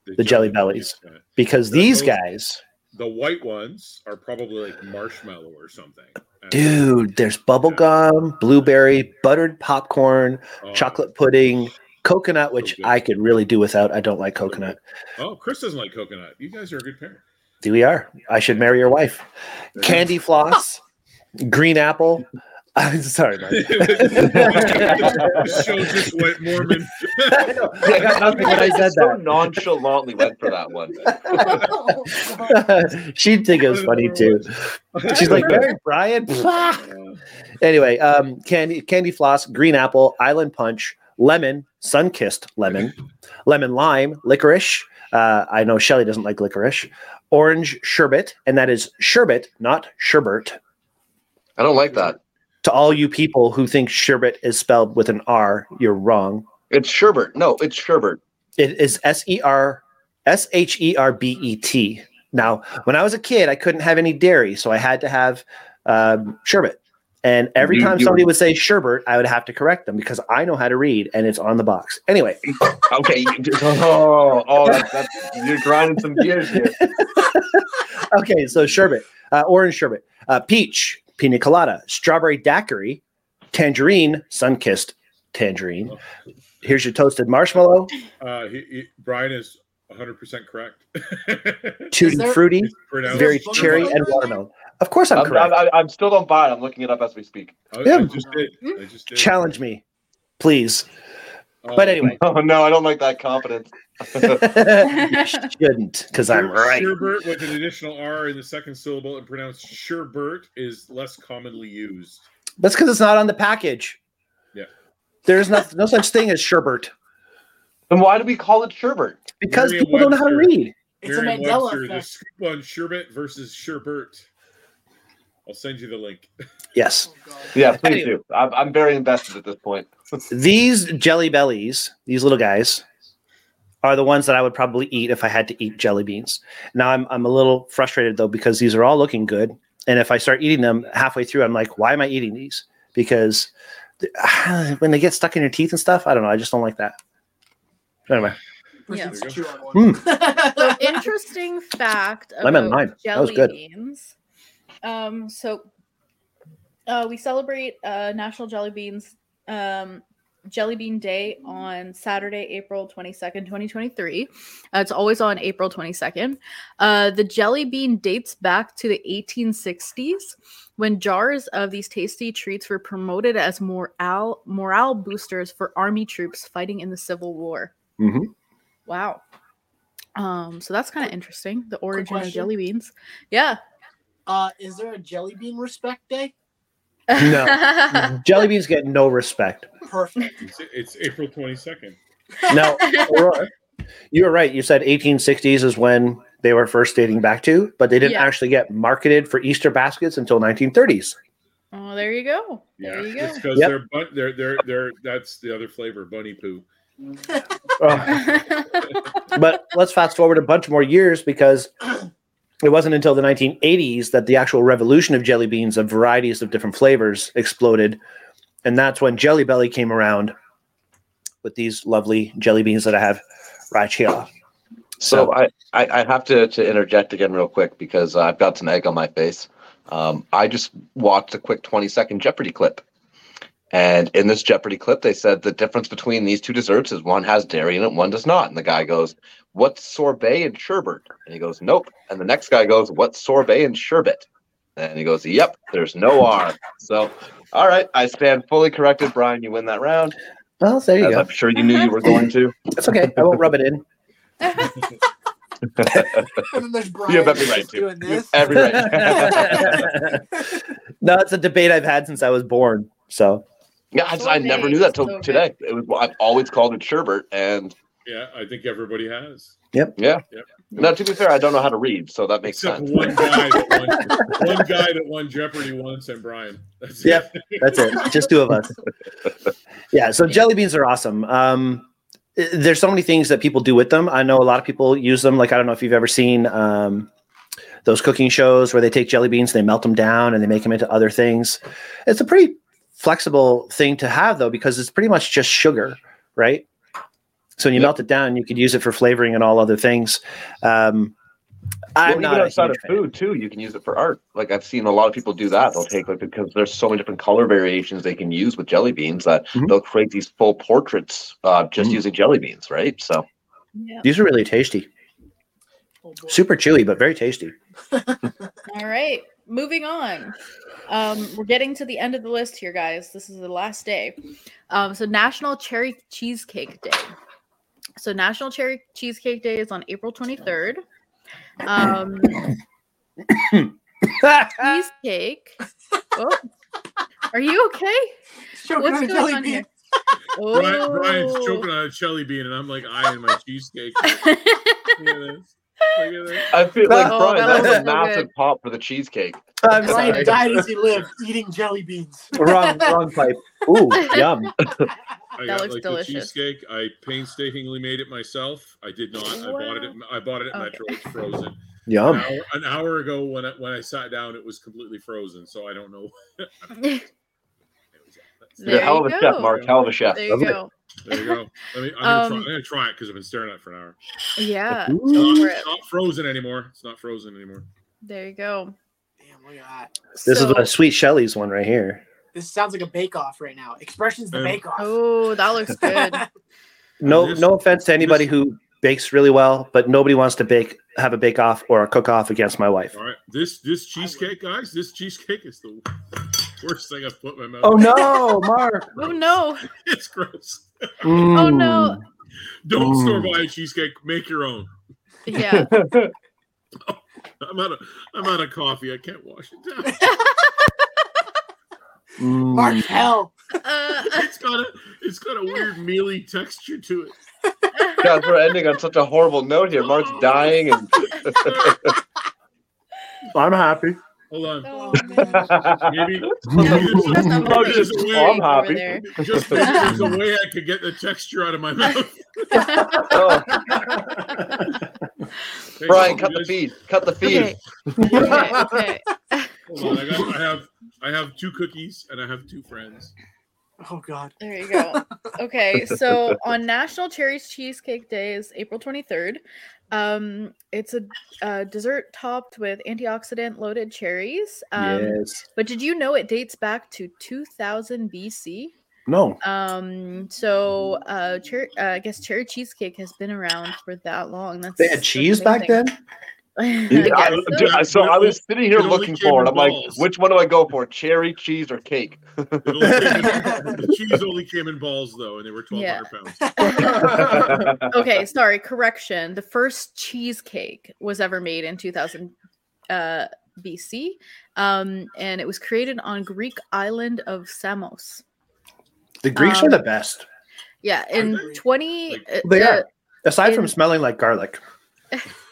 The Jelly Bellies. Uh, because They're these both- guys, The white ones are probably like marshmallow or something. Dude, there's bubblegum, blueberry, buttered popcorn, Oh, chocolate pudding, coconut, which good. I could really do without. I don't like coconut. Oh, Chris doesn't like coconut. You guys are a good pair. Here we are. I should marry your wife. Candy floss, [laughs] green apple. [laughs] I'm sorry, Mike. [laughs] the show just went Mormon. I [laughs] know. I got nothing when I said so that. nonchalantly went for that one. She'd think it was funny too. She's like, marry Brian. anyway, um, candy, candy floss, green apple, island punch, lemon, sun kissed lemon, lemon lime, licorice. Uh, I know Shelly doesn't like licorice. Orange sherbet, and that is sherbet, not sherbet. I don't like that. To all you people who think sherbet is spelled with an R, you're wrong. It's sherbet. No, it's sherbet. It is S E R S H E R B E T. Now, when I was a kid, I couldn't have any dairy, so I had to have um, sherbet. And every You- time you- somebody would say sherbet, I would have to correct them because I know how to read and it's on the box. Anyway, [laughs] Okay. you just- Oh, oh, that's, that's, you're grinding some gears here. [laughs] okay, so sherbet, uh, orange sherbet, uh, peach, pina colada, strawberry daiquiri, tangerine, sun kissed tangerine. Here's your toasted marshmallow, Uh, he, he, Brian is 100% correct. [laughs] tutti there- fruity, very cherry and watermelon. Of course, I'm I'm, correct. I'm, I'm still don't buy it. I'm looking it up as we speak. I, I just did. I just did. Challenge me, please. Uh, But anyway, [laughs] Oh no, I don't like that confidence. You shouldn't, because I'm right. Sherbert with an additional R in the second syllable and pronounced sherbert is less commonly used. That's because it's not on the package. Yeah. There's no, no such thing as sherbert And why do we call it sherbert? because Merriam people don't know how to read. It's a Mandela Webster, the scoop on sherbet versus sherbert. I'll send you the link. [laughs] Yes. Oh, Yeah, please Anyway. do. I'm, I'm very invested at this point. [laughs] These jelly bellies, these little guys, are the ones that I would probably eat if I had to eat jelly beans. Now I'm I'm a little frustrated though because these are all looking good, and if I start eating them halfway through, I'm like, why am I eating these? Because th- [sighs] when they get stuck in your teeth and stuff, I don't know. I just don't like that. Anyway, Yeah. Proceeds to chew on one. so [laughs] interesting fact Lemon about lime. That was jelly good. beans. Um, so uh, we celebrate uh, National Jelly Beans um, Jelly Bean Day on Saturday, April twenty second, twenty twenty three. Uh, it's always on April twenty second. Uh, the jelly bean dates back to the eighteen sixties when jars of these tasty treats were promoted as morale morale boosters for army troops fighting in the Civil War. Mhm. Wow. Um, so that's kind of interesting. The origin of jelly beans. Yeah. Uh, is there a jelly bean respect day? No. [laughs] jelly beans get no respect. Perfect. It's, it's April 22nd. No, you were right. You said 1860s is when they were first dating back to, but they didn't Yeah. actually get marketed for Easter baskets until 1930s. oh, there you go. Yeah, There you go. it's because Yep. they're, bun- they're they're they're that's the other flavor, bunny poo. Oh. Ugh. [laughs] but let's fast forward a bunch more years because [clears throat] it wasn't until the 1980s that the actual revolution of jelly beans of varieties of different flavors exploded. And that's when Jelly Belly came around with these lovely jelly beans that I have right here. So I, I, I have to, to interject again real quick because I've got some egg on my face. Um, I just watched a quick 20 second Jeopardy clip. And in this Jeopardy clip, they said the difference between these two desserts is one has dairy in it, one does not. And the guy goes, What's sorbet and sherbet? And he goes, Nope. And the next guy goes, What's sorbet and sherbet? And he goes, Yep, there's no R. So, all right, I stand fully corrected. Brian, you win that round. well, there you As go. I'm sure you knew you were going to. [laughs] That's okay. I won't rub it in. [laughs] And then there's Brian You have every right to. doing this. Every right. [laughs] no, it's a debate I've had since I was born. So Yeah, I, just, I never knew that till So good. today. It was I've always called it sherbet, and Yeah, I think everybody has. Yep. Yeah. Yep. Now to be fair, I don't know how to read, so that makes Except sense. one guy that [laughs] won, one guy that won Jeopardy once, and Brian. That's it. That's it. Just two of us. Yeah. So jelly beans are awesome. Um, there's so many things that people do with them. I know a lot of people use them. Like I don't know if you've ever seen um, those cooking shows where they take jelly beans, they melt them down, and they make them into other things. It's a pretty flexible thing to have though, because it's pretty much just sugar, right? So when you Yep. melt it down, you could use it for flavoring and all other things. Um, I'm Well, not even outside huge of fan. food too, you can use it for art. Like I've seen a lot of people do that. They'll take like because there's so many different color variations they can use with jelly beans that Mhm. they'll create these full portraits uh, just Mhm. using jelly beans, right? So yeah. These are really tasty, Oh, super chewy, but very tasty. [laughs] All right. Moving on. Um, we're getting to the end of the list here, guys. This is the last day. Um, so National Cherry Cheesecake Day. So National Cherry Cheesecake Day is on April 23rd. Um, cheesecake. Oh, are you okay? He's choking What's on a going jelly on bean. here? Brian, Brian's Oh. choking on a jelly bean, and I'm like eyeing my cheesecake. [laughs] Look at this. Look at this. I feel like Oh, Brian, that that was a massive good. pop for the cheesecake. I'm Brian sorry. died as he [laughs] lived, eating jelly beans. wrong, wrong pipe. Ooh, yum. [laughs] [laughs] I That got looks like delicious. the cheesecake. I painstakingly made it myself. I did not. I bought it. At, I bought it at Okay. Metro. It's frozen. An Yum. hour, an hour ago, when I, when I sat down, it was completely frozen. So I don't know. There You're hell of a you chef. Mark. Hell of a chef. There you Lovely. go. There you go. [laughs] Let me, I'm, gonna Um, try, I'm gonna try it because I've been staring at it for an hour. Yeah. It's not, it's not frozen anymore. It's not frozen anymore. There you go. Damn, look at that. This So- is a Sweet Shelley's one right here. This sounds like a bake off right now. Expressions the Um, bake off. Oh, that looks [laughs] good. No, this- no offense to anybody this- who bakes really well, but nobody wants to bake have a bake off or a cook off against my wife. All right, this this cheesecake, guys, this cheesecake is the worst thing I've put in my mouth. Oh no, Mark! [laughs] Oh no! [laughs] it's gross. Oh no! Don't Mm. store buy a cheesecake. Make your own. Yeah. [laughs] I'm out of I'm out of coffee. I can't wash it down. Mm. Mark hell. Uh, It's got a it's got a weird mealy texture to it. Guys, we're ending on such a horrible note here. Mark's dying, and I'm happy. Hold on. oh. Maybe, [laughs] maybe there's that's a- not maybe very there's a cheesecake way- I'm happy. there. just there's a way I could get the texture out of my mouth. [laughs] oh, Hey, Brian, you cut the guys- feed. Cut the feed. Okay. okay. Okay. [laughs] Hold on, I, got, I have I have two cookies and I have two friends. Oh God. There you go. Okay, so on National Cherries Cheesecake Day is April 23rd. Um, it's a, a dessert topped with antioxidant loaded cherries. Um, yes. But did you know it dates back to 2000 BC? No. Um, so uh, cher- uh, I guess cherry cheesecake has been around for that long. That's They had cheese back amazing. then. I Yeah, I- so. I- was sitting here looking for it. I'm like, which one do I go for? Cherry, cheese, or cake? [laughs] Only came in- the cheese only came in balls though, and they were twelve Yeah. pounds. [laughs] okay, sorry, correction. The first cheesecake was ever made in 2000 uh, BC, um, and it was created on Greek island of Samos. The Greeks Um, are the best. Yeah, in 20. Like- uh, They are. Aside from smelling like garlic. [laughs]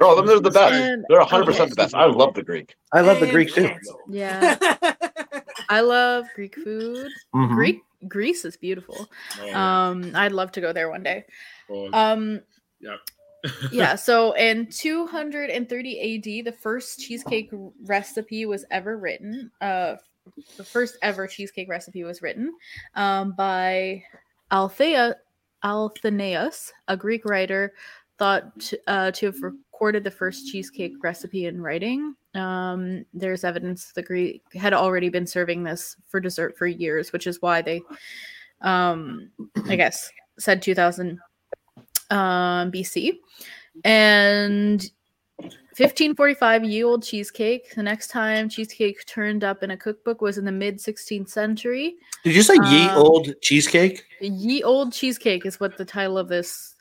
Oh, them they're the best. And- They're 100 percent the best. I love the Greek. I love the Greek too. yeah, I love Greek food. Mhm. Greek Greece is beautiful. Oh, yeah. Um, I'd love to go there one day. Oh, Um, yeah. [laughs] yeah, so in 230 AD, the first cheesecake recipe was ever written. Uh, the first ever cheesecake recipe was written um, by Althea, Althenaeus, a Greek writer, thought to, uh, to have recorded the first cheesecake recipe in writing. Um, there's evidence the Greek had already been serving this for dessert for years, which is why they, um, I [clears throat] guess, said 2000 um, BC. And 1545 ye old cheesecake. The next time cheesecake turned up in a cookbook was in the mid 16th century. Did you say ye Um, old cheesecake? Ye old cheesecake is what the title of this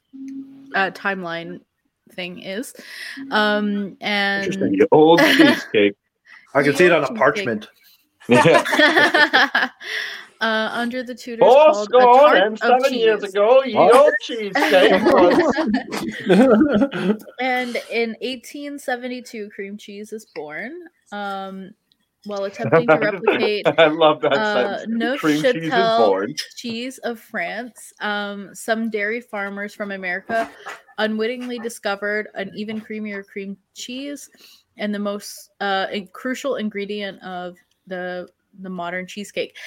uh, timeline thing is. Um, and Interesting. You old [laughs] cheesecake. I can see it on a parchment. [laughs] Uh, under the Tudors Four called a score and of seven years ago, ye Oh. old cheesecake was. [laughs] And in 1872, cream cheese is born. Um, while [laughs] attempting to replicate I love that uh, sentence. Cream cheese is Neufchâtel born. cheese of France, um, some dairy farmers from America unwittingly discovered an even creamier cream cheese and the most uh, a crucial ingredient of the the modern cheesecake.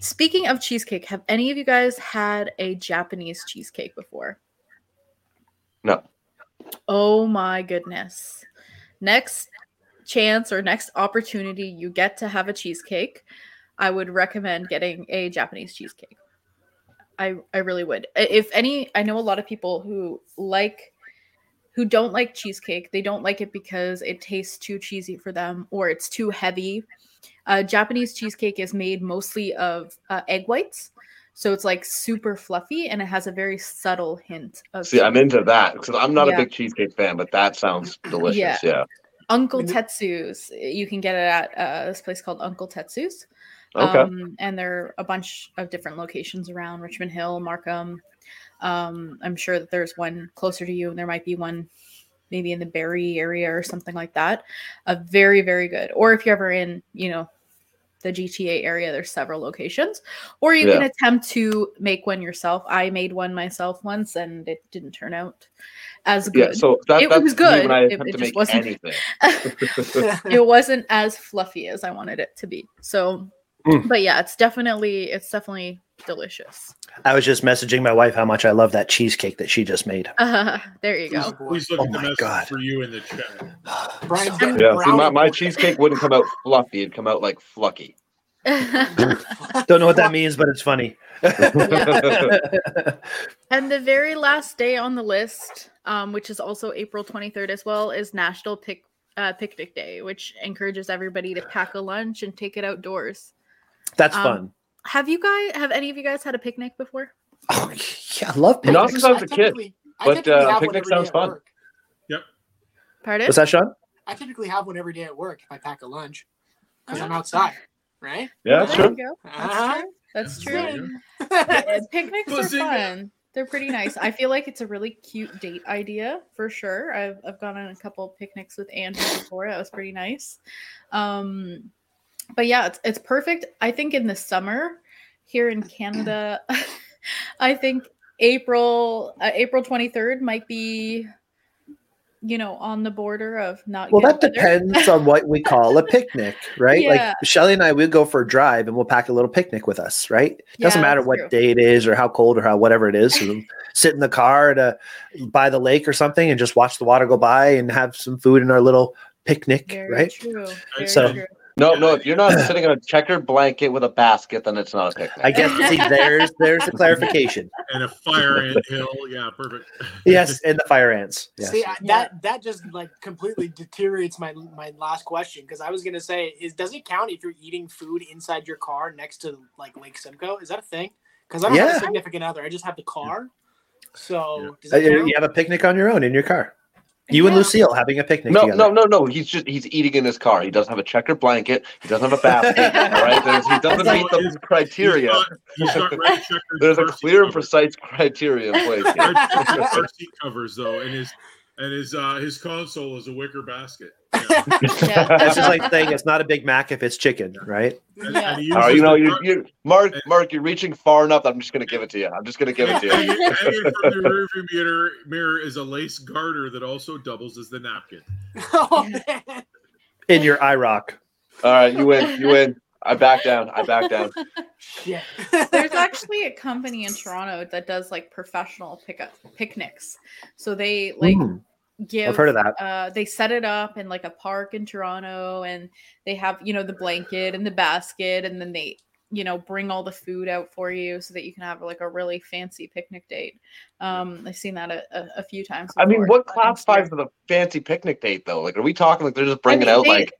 Speaking of cheesecake, have any of you guys had a Japanese cheesecake before? No. Oh my goodness. Next chance or next opportunity you get to have a cheesecake, I would recommend getting a Japanese cheesecake. I I really would. If any I know a lot of people who like who don't like cheesecake. They don't like it because it tastes too cheesy for them or it's too heavy. Uh, Japanese cheesecake is made mostly of uh, egg whites. So it's like super fluffy and it has a very subtle hint of See, I'm into that because I'm not Yeah. a big cheesecake fan, but that sounds delicious. Yeah. Yeah. Uncle Tetsu's. You can get it at uh, this place called Uncle Tetsu's. Okay. Um, and there are a bunch of different locations around Richmond Hill, Markham. Um, I'm sure that there's one closer to you, and there might be one maybe in the Barrie area or something like that. A very, very good. Or if you're ever in, you know, the GTA area, there's several locations. Or you can attempt to make one yourself. I made one myself once, and it didn't turn out as good. yeah. So that, It was good. It, it just wasn't. anything. [laughs] [laughs] it wasn't as fluffy as I wanted it to be. So, Mm. but yeah, it's definitely it's definitely delicious. I was just messaging my wife how much I love that cheesecake that she just made. Uh, [laughs] there you go. please look Oh at the my message God. for you in the chat. Brian's yeah. See, my, my cheesecake wouldn't come out fluffy; it'd come out like flucky. [laughs] Don't know what that means, but it's funny. [laughs] and the very last day on the list, um, which is also April 23rd as well, is National Pic- uh, Picnic Day, which encourages everybody to pack a lunch and take it outdoors. That's Um, fun. Have you guys? Have any of you guys had a picnic before? Oh, yeah, I love picnics. Not since I was a kid, but, uh, have picnic sounds fun. work. Pardon? What's that, Sean? I typically have one every day at work if I pack a lunch because I'm outside, right? Yeah, There sure. you go. Uh-huh. That's [laughs] true. That's true. go. Yeah, picnics are fun. They're pretty nice. I feel like it's a really cute date idea for sure. I've I've gone on a couple picnics with Andrew before. That was pretty nice. Um, but yeah, it's it's perfect. I think in the summer here in Canada, [laughs] I think April uh, April twenty third might be, you know, on the border of not. Well, that weather. depends on what we [laughs] call a picnic, right? Yeah. Like Shelly and I, we'll go for a drive and we'll pack a little picnic with us, right? Doesn't Yeah, matter what true. day it is or how cold or how whatever it is. We'll [laughs] sit in the car to by the lake or something and just watch the water go by and have some food in our little picnic, Very right? true. Very So- true. No, no. If you're not sitting on a checkered blanket with a basket, then it's not a picnic. I guess see, there's there's the clarification. And a fire ant hill. Yeah, perfect. [laughs] Yes, and the fire ants. Yes. See, I, that that just like completely deteriorates my my last question because I was gonna say is does it count if you're eating food inside your car next to like Lake Simcoe? Is that a thing? Because I don't have Yeah. a significant other. I just have the car. So does Uh, you you have a picnic on your own in your car. You and Lucille having a picnic No, together. no, no, no. He's just he's eating in his car. He doesn't have a checkered blanket. He doesn't have a basket. [laughs] all right, There's, he doesn't It's meet the like- criteria. He's got, he's got red [laughs] checkers. There's a clear and precise criteria in place. Here. Red seat covers though, and his and his uh his console is a wicker basket. [laughs] Yeah. [laughs] Yeah. That's just like saying it's not a Big Mac if it's chicken, right? And, Yeah. and he All right, uses you know, you, you, Mark, Mark, you're reaching far enough. I'm just gonna give it to you. I'm just gonna give it to you. hanging, hanging from the rearview mirror mirror is a lace garter that also doubles as the napkin. [laughs] oh man. In your IROC. All right, you win. You win. I back down. I back down. Shit. There's actually a company in Toronto that does like professional pickup picnics. So they like Mm, give I've heard of that. uh they set it up in like a park in Toronto and they have, you know, the blanket and the basket and then they, you know, bring all the food out for you so that you can have like a really fancy picnic date. Um I've seen that a, a, a few times. I mean, what classifies as a fancy picnic date though? Like, are we talking like they're just bringing mean, out they- like,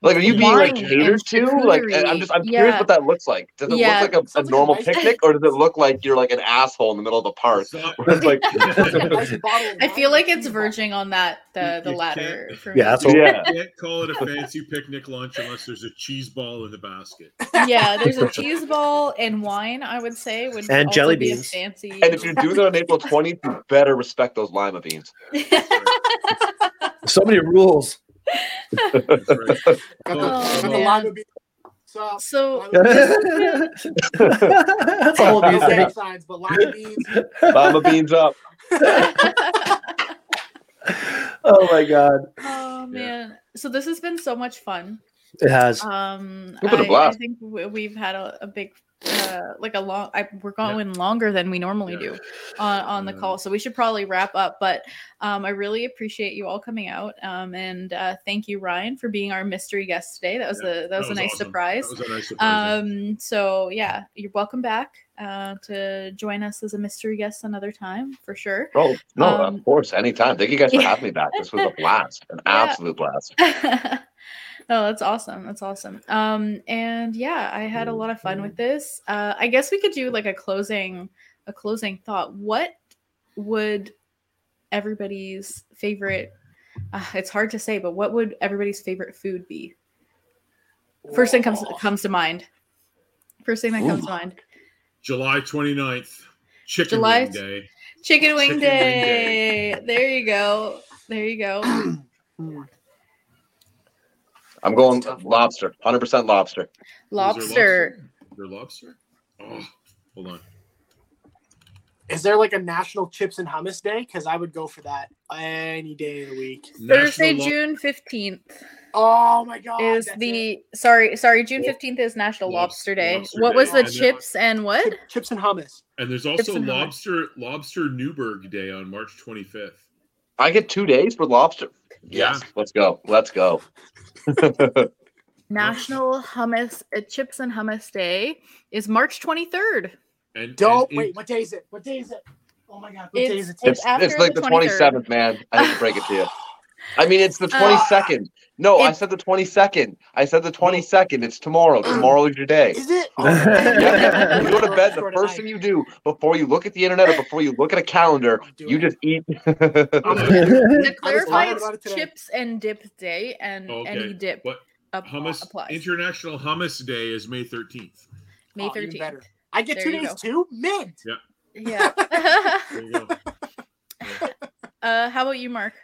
like are you being like catered to? Like, I'm just I'm curious what that looks like. Does it Yeah. look like a, a Sounds like a normal nice- picnic, or does it look like you're like an asshole in the middle of the park? Where [laughs] it's like, Nice bottle of I feel like it's verging on that the the You latter for Yeah, me. that's what- yeah. You can't call it a fancy picnic lunch unless there's a cheese ball in the basket. yeah, there's a [laughs] cheese ball and wine. I would say would And also jelly be a beans. fancy. And if you're doing it on [laughs] April 20th, you better respect those lima beans. So many rules. That's right. Oh, the man. So, so [laughs] That's a whole new no signs, but lima beans. Lima beans up. [laughs] Oh my god. oh man, so this has been so much fun. It has. Um, It's been a I, I blast. think we- we've had a, a big, uh, like a long. I, we're going longer than we normally Yeah. do on on the Yeah. call, so we should probably wrap up. But um, I really appreciate you all coming out. Um, and uh, thank you, Ryan, for being our mystery guest today. That was Yeah, a that was, a nice awesome. surprise. That was a nice surprise. Um, so yeah, you're welcome back uh, to join us as a mystery guest another time for sure. Oh, no, Um, of course. Anytime. Thank you guys for [laughs] having me back. This was a blast. An Yeah. absolute blast. [laughs] no, that's awesome. That's awesome. Um, and yeah, I had a lot of fun with this. Uh, I guess we could do like a closing, a closing thought. What would everybody's favorite? Uh, it's hard to say, but what would everybody's favorite food be? First thing comes comes to mind. First thing that comes to mind. July 29th, Chicken July- Wing Day. Chicken wing, Chicken wing day. There you go. There you go. [clears throat] I'm going lobster. 100% lobster. Lobster. Your lobster? Oh, hold on. Is there like a national chips and hummus day? Because I would go for that any day of the week. Thursday, National Lo- June fifteenth Oh my god! is that's the sorry, sorry, June fifteenth is National Lobster- Lobster Day. Lobster what Day. was the And then- chips and what? Chip- chips and hummus. And there's also and hummus. lobster lobster Newburg Day on March 25th. I get two days for lobster. Yes. Let's go. Let's go. [laughs] National Hummus uh, Chips and Hummus Day is March twenty third. And Don't and wait. What day is it? What day is it? Oh my god, what day is It's, it? it's, It's after it's like the 23rd. twenty seventh, man. I hate to break it to you. [laughs] I mean, it's the Uh, twenty second. No, I said the twenty second. I said the twenty second. It's tomorrow. [clears throat] Tomorrow is your day. Is it? Oh, [laughs] Yeah, yeah. You go to bed, the first thing you do before you look at the internet or before you look at a calendar, I'll you it. just eat. [laughs] I'm [laughs] gonna- clarify, was about it it's chips and dip day, and Okay. any dip But hummus applies. International Hummus Day is May 13th. May Oh, thirteenth. better. I get There two days go. too. Mint. yeah. There you go. uh, how about you, Mark?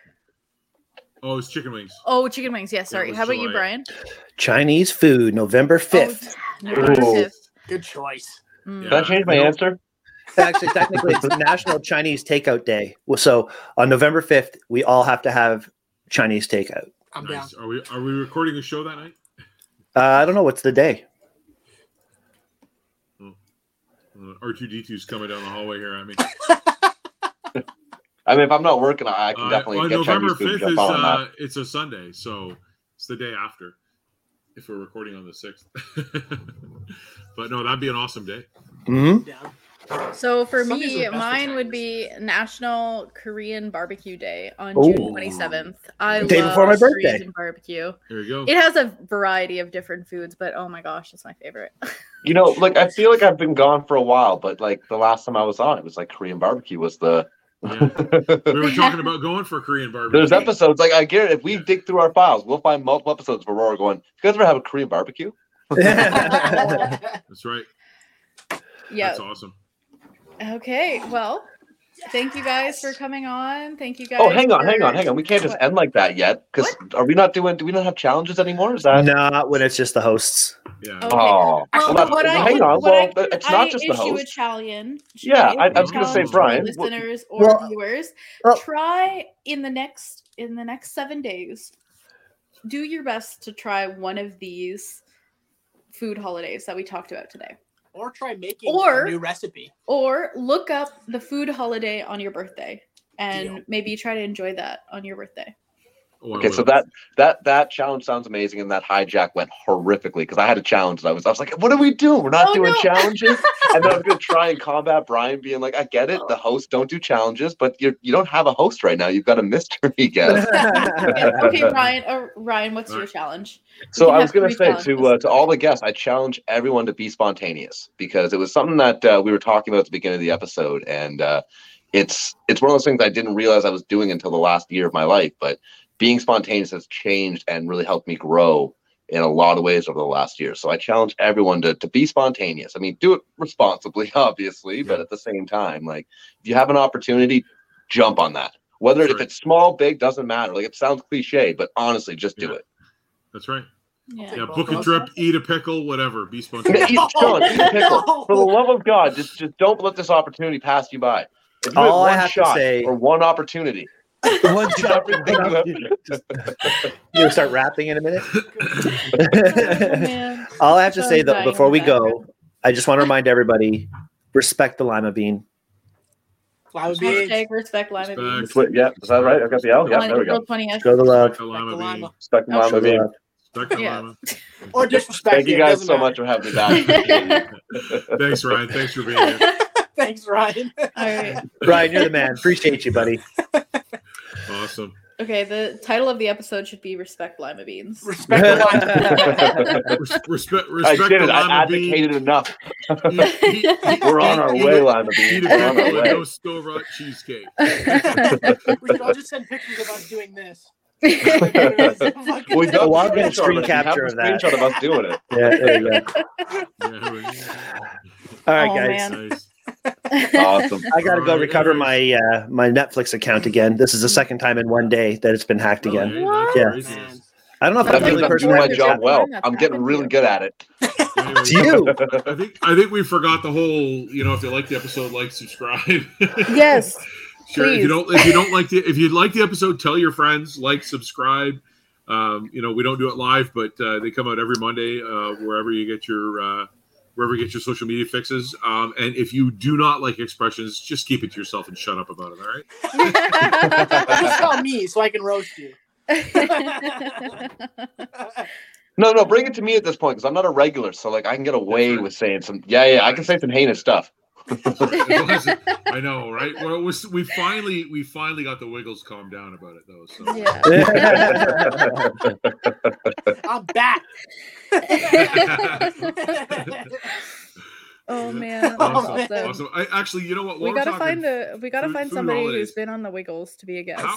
Oh, it's chicken wings. Oh, chicken wings. Yes, sorry. was How about you, Brian? Chinese food, November Oh, 5th. November Ooh. 5th. Good choice. Mm. Can I change my You answer? Actually, technically, it's [laughs] National Chinese Takeout Day. Well, So on November 5th, we all have to have Chinese takeout. I'm down. Nice. Are we are we recording a show that night? Uh, I don't know what's the day. R two D 2s coming down the hallway here. I mean, [laughs] I mean, if I'm not working, I I can uh, definitely well, get November Chinese food. fifth Jump is on that. uh, it's a Sunday, so it's the day after. If we're recording on the sixth, [laughs] but no, that'd be an awesome day. hmm Down. So for Sundays me, the best for mine would be National Korean Barbecue Day on Ooh. June 27th. I Day love before my birthday. Korean barbecue. There you go. It has a variety of different foods, but oh my gosh, it's my favorite. [laughs] You know, like I feel like I've been gone for a while, but like the last time I was on, it was like Korean barbecue was the. Yeah. We were talking about [laughs] going for a Korean barbecue. There's episodes like I guarantee if we dig through our files, we'll find multiple episodes where Aurora going. You guys ever have a Korean barbecue? That's right. yeah. That's awesome. Okay. Well, thank you guys for coming on. Thank you oh, guys. Oh, hang on, hang on, hang on. We can't just What? end like that yet. Because are we not doing? Do we not have challenges anymore? Is that? Not when it's just the hosts. Yeah. Okay. Oh, Well, well, what hang could- on. what I Well, could- it's not I just the issue a host. challenge. Yeah, issue I- a I was gonna say, um, Brian, our what- listeners or Well- viewers. well- try in the next in the next seven days. Do your best to try one of these food holidays that we talked about today, or try making Or- a new recipe. or look up the food holiday on your birthday, and Deal. maybe try to enjoy that on your birthday. Okay, so that that that challenge sounds amazing, and that hijack went horrifically because I had a challenge. And I was I was like, "What are we doing? We're not Oh, doing no. challenges." [laughs] and then I was gonna try and combat Brian being like, "I get it, the host don't do challenges, but you you don't have a host right now. You've got a mystery [laughs] guest." [laughs] Okay, Ryan. Uh, Ryan, what's your challenge? So I was going to three say to uh, to all the guests, I challenge everyone to be spontaneous because it was something that uh, we were talking about at the beginning of the episode, and uh, it's it's one of those things I didn't realize I was doing until the last year of my life. But being spontaneous has changed and really helped me grow in a lot of ways over the last year. So I challenge everyone to to be spontaneous. I mean, do it responsibly, [laughs] obviously, but at the same time, like if you have an opportunity, jump on that. Whether if it's small, big, doesn't matter. Like it sounds cliche, but honestly, just do Yeah. it. That's right. Yeah. Yeah, book a trip, eat a pickle, whatever. Be Eat, [laughs] spontaneous. Sean, eat a pickle. No. For the love of God, just just don't let this opportunity pass you by. If you All I have one have to shot say- or one opportunity, One [laughs] shot. everything you have. You're gonna start rapping in a minute. Oh, man. [laughs] All I have to So say though, before we go, background. I just want to remind everybody: respect the lima bean. Lima beans. Hashtag respect lima Respect. beans. Yeah, is that right? I've got the L. Yeah, on there we go. April 20th. Show the love. Respect the lima bean. lima. Respect the lima Show the bean. love. Respect the Yeah. Or disrespect. Thank you guys so matter. much for having me back. [laughs] Thanks, Ryan. Thanks for being here. Thanks, Ryan. All right. Ryan, you're the man. Appreciate you, buddy. Awesome. Okay, the title of the episode should be Respect Lima Beans. Respect the lima. Res- respect, I respect did the it. I lima bean. enough. Eat- eat- eat- We're on our eat- way, eat- Lima Bean. Eat a We're on our and no way. store cheesecake. [laughs] [laughs] we should all just send pictures of us doing this. [laughs] We've got I'll the get a screenshot screen of it. You have capture of that. Screenshot of us doing it. Yeah, there you go. Yeah, All right, Oh, guys. Man. nice. Awesome. I gotta go recover my uh, my Netflix account again. This is the second time in one day that it's been hacked again. That's Yeah. Man. I don't know if That I'm the means only I'm doing my did job well. I'm getting really good at it. [laughs] It's you. I think I think we forgot the whole. You know, if you like the episode, like, subscribe. [laughs] yes. Sure. If you don't, if you don't like the, if you like the episode, tell your friends, like, subscribe. Um, you know, we don't do it live, but uh, they come out every Monday uh, wherever you get your uh, wherever you get your social media fixes. Um, and if you do not like expressions, just keep it to yourself and shut up about it. All right. [laughs] Just tell me so I can roast you. [laughs] No, no, bring it to me at this point because I'm not a regular, so like I can get away right. with saying some. Yeah, yeah, I can say some heinous stuff. It wasn't- [laughs] I know, right? Well, it was, we finally we finally got the Wiggles calmed down about it though. So yeah. [laughs] I'm back. [laughs] oh man. Oh, man. awesome. awesome. I actually, you know what? We while we're gotta talking- find a we gotta food- find somebody holidays. who's been on the Wiggles to be a guest. How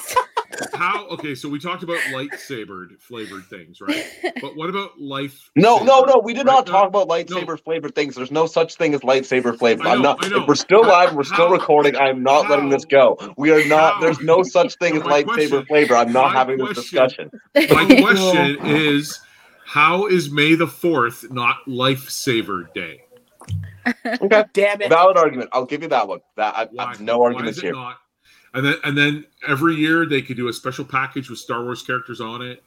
okay? So we talked about lightsabered flavored things, right? [laughs] But what about life? No, no, no. We did right? not talk about lightsaber flavored things. There's no such thing as lightsaber flavor. I I'm not. I know. If we're still How- live, we're still recording. I'm not letting this go. We are not. how- There's no such thing as lightsaber question- flavor. I'm not my having this discussion. My [laughs] question is, how is May the Fourth not Lifesaver Day? Okay. Damn it. Valid argument. I'll give you that one. That I, I have no Why arguments here. not? And then and then every year they could do a special package with Star Wars characters on it.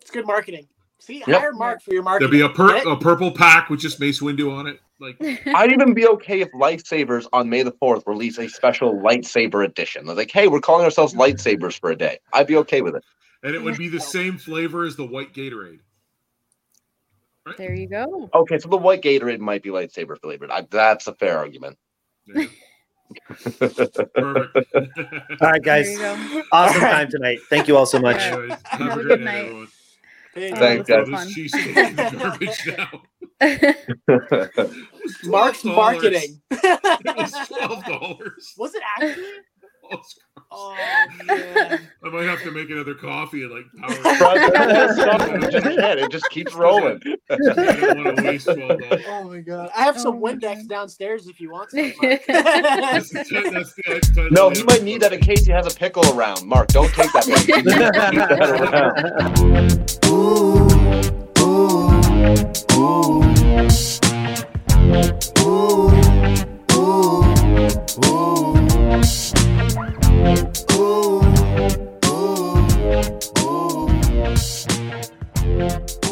It's good marketing. See, Yep. hire Mark for your marketing. There'd be a, per- Get it? a purple pack with just Mace Windu on it. Like [laughs] I'd even be okay if lightsabers on May the Fourth release a special lightsaber edition. They're like, hey, we're calling ourselves lightsabers for a day. I'd be okay with it. and it would be the same flavor as the white Gatorade. there you go. Okay, so the white Gatorade might be lightsaber flavored. I, that's a fair argument. Yeah. [laughs] Perfect. [laughs] All right, guys. Awesome All right. time tonight. Thank you all so much. Anyways, have, Have a a good night, night. Hey, Thanks, guys. was This fun. cheesesteak is garbage [laughs] now. Mark's $12. marketing. Twelve dollars. Was it actually? Oh. I might have to make another coffee and like power. it, just, it just keeps rolling. Oh my god! I have oh some Windex downstairs if you want. Some, no, you might need that in case he has a pickle around. Mark, don't take that. that ooh, ooh, ooh, ooh. Ooh. Ooh. Ooh. Ooh.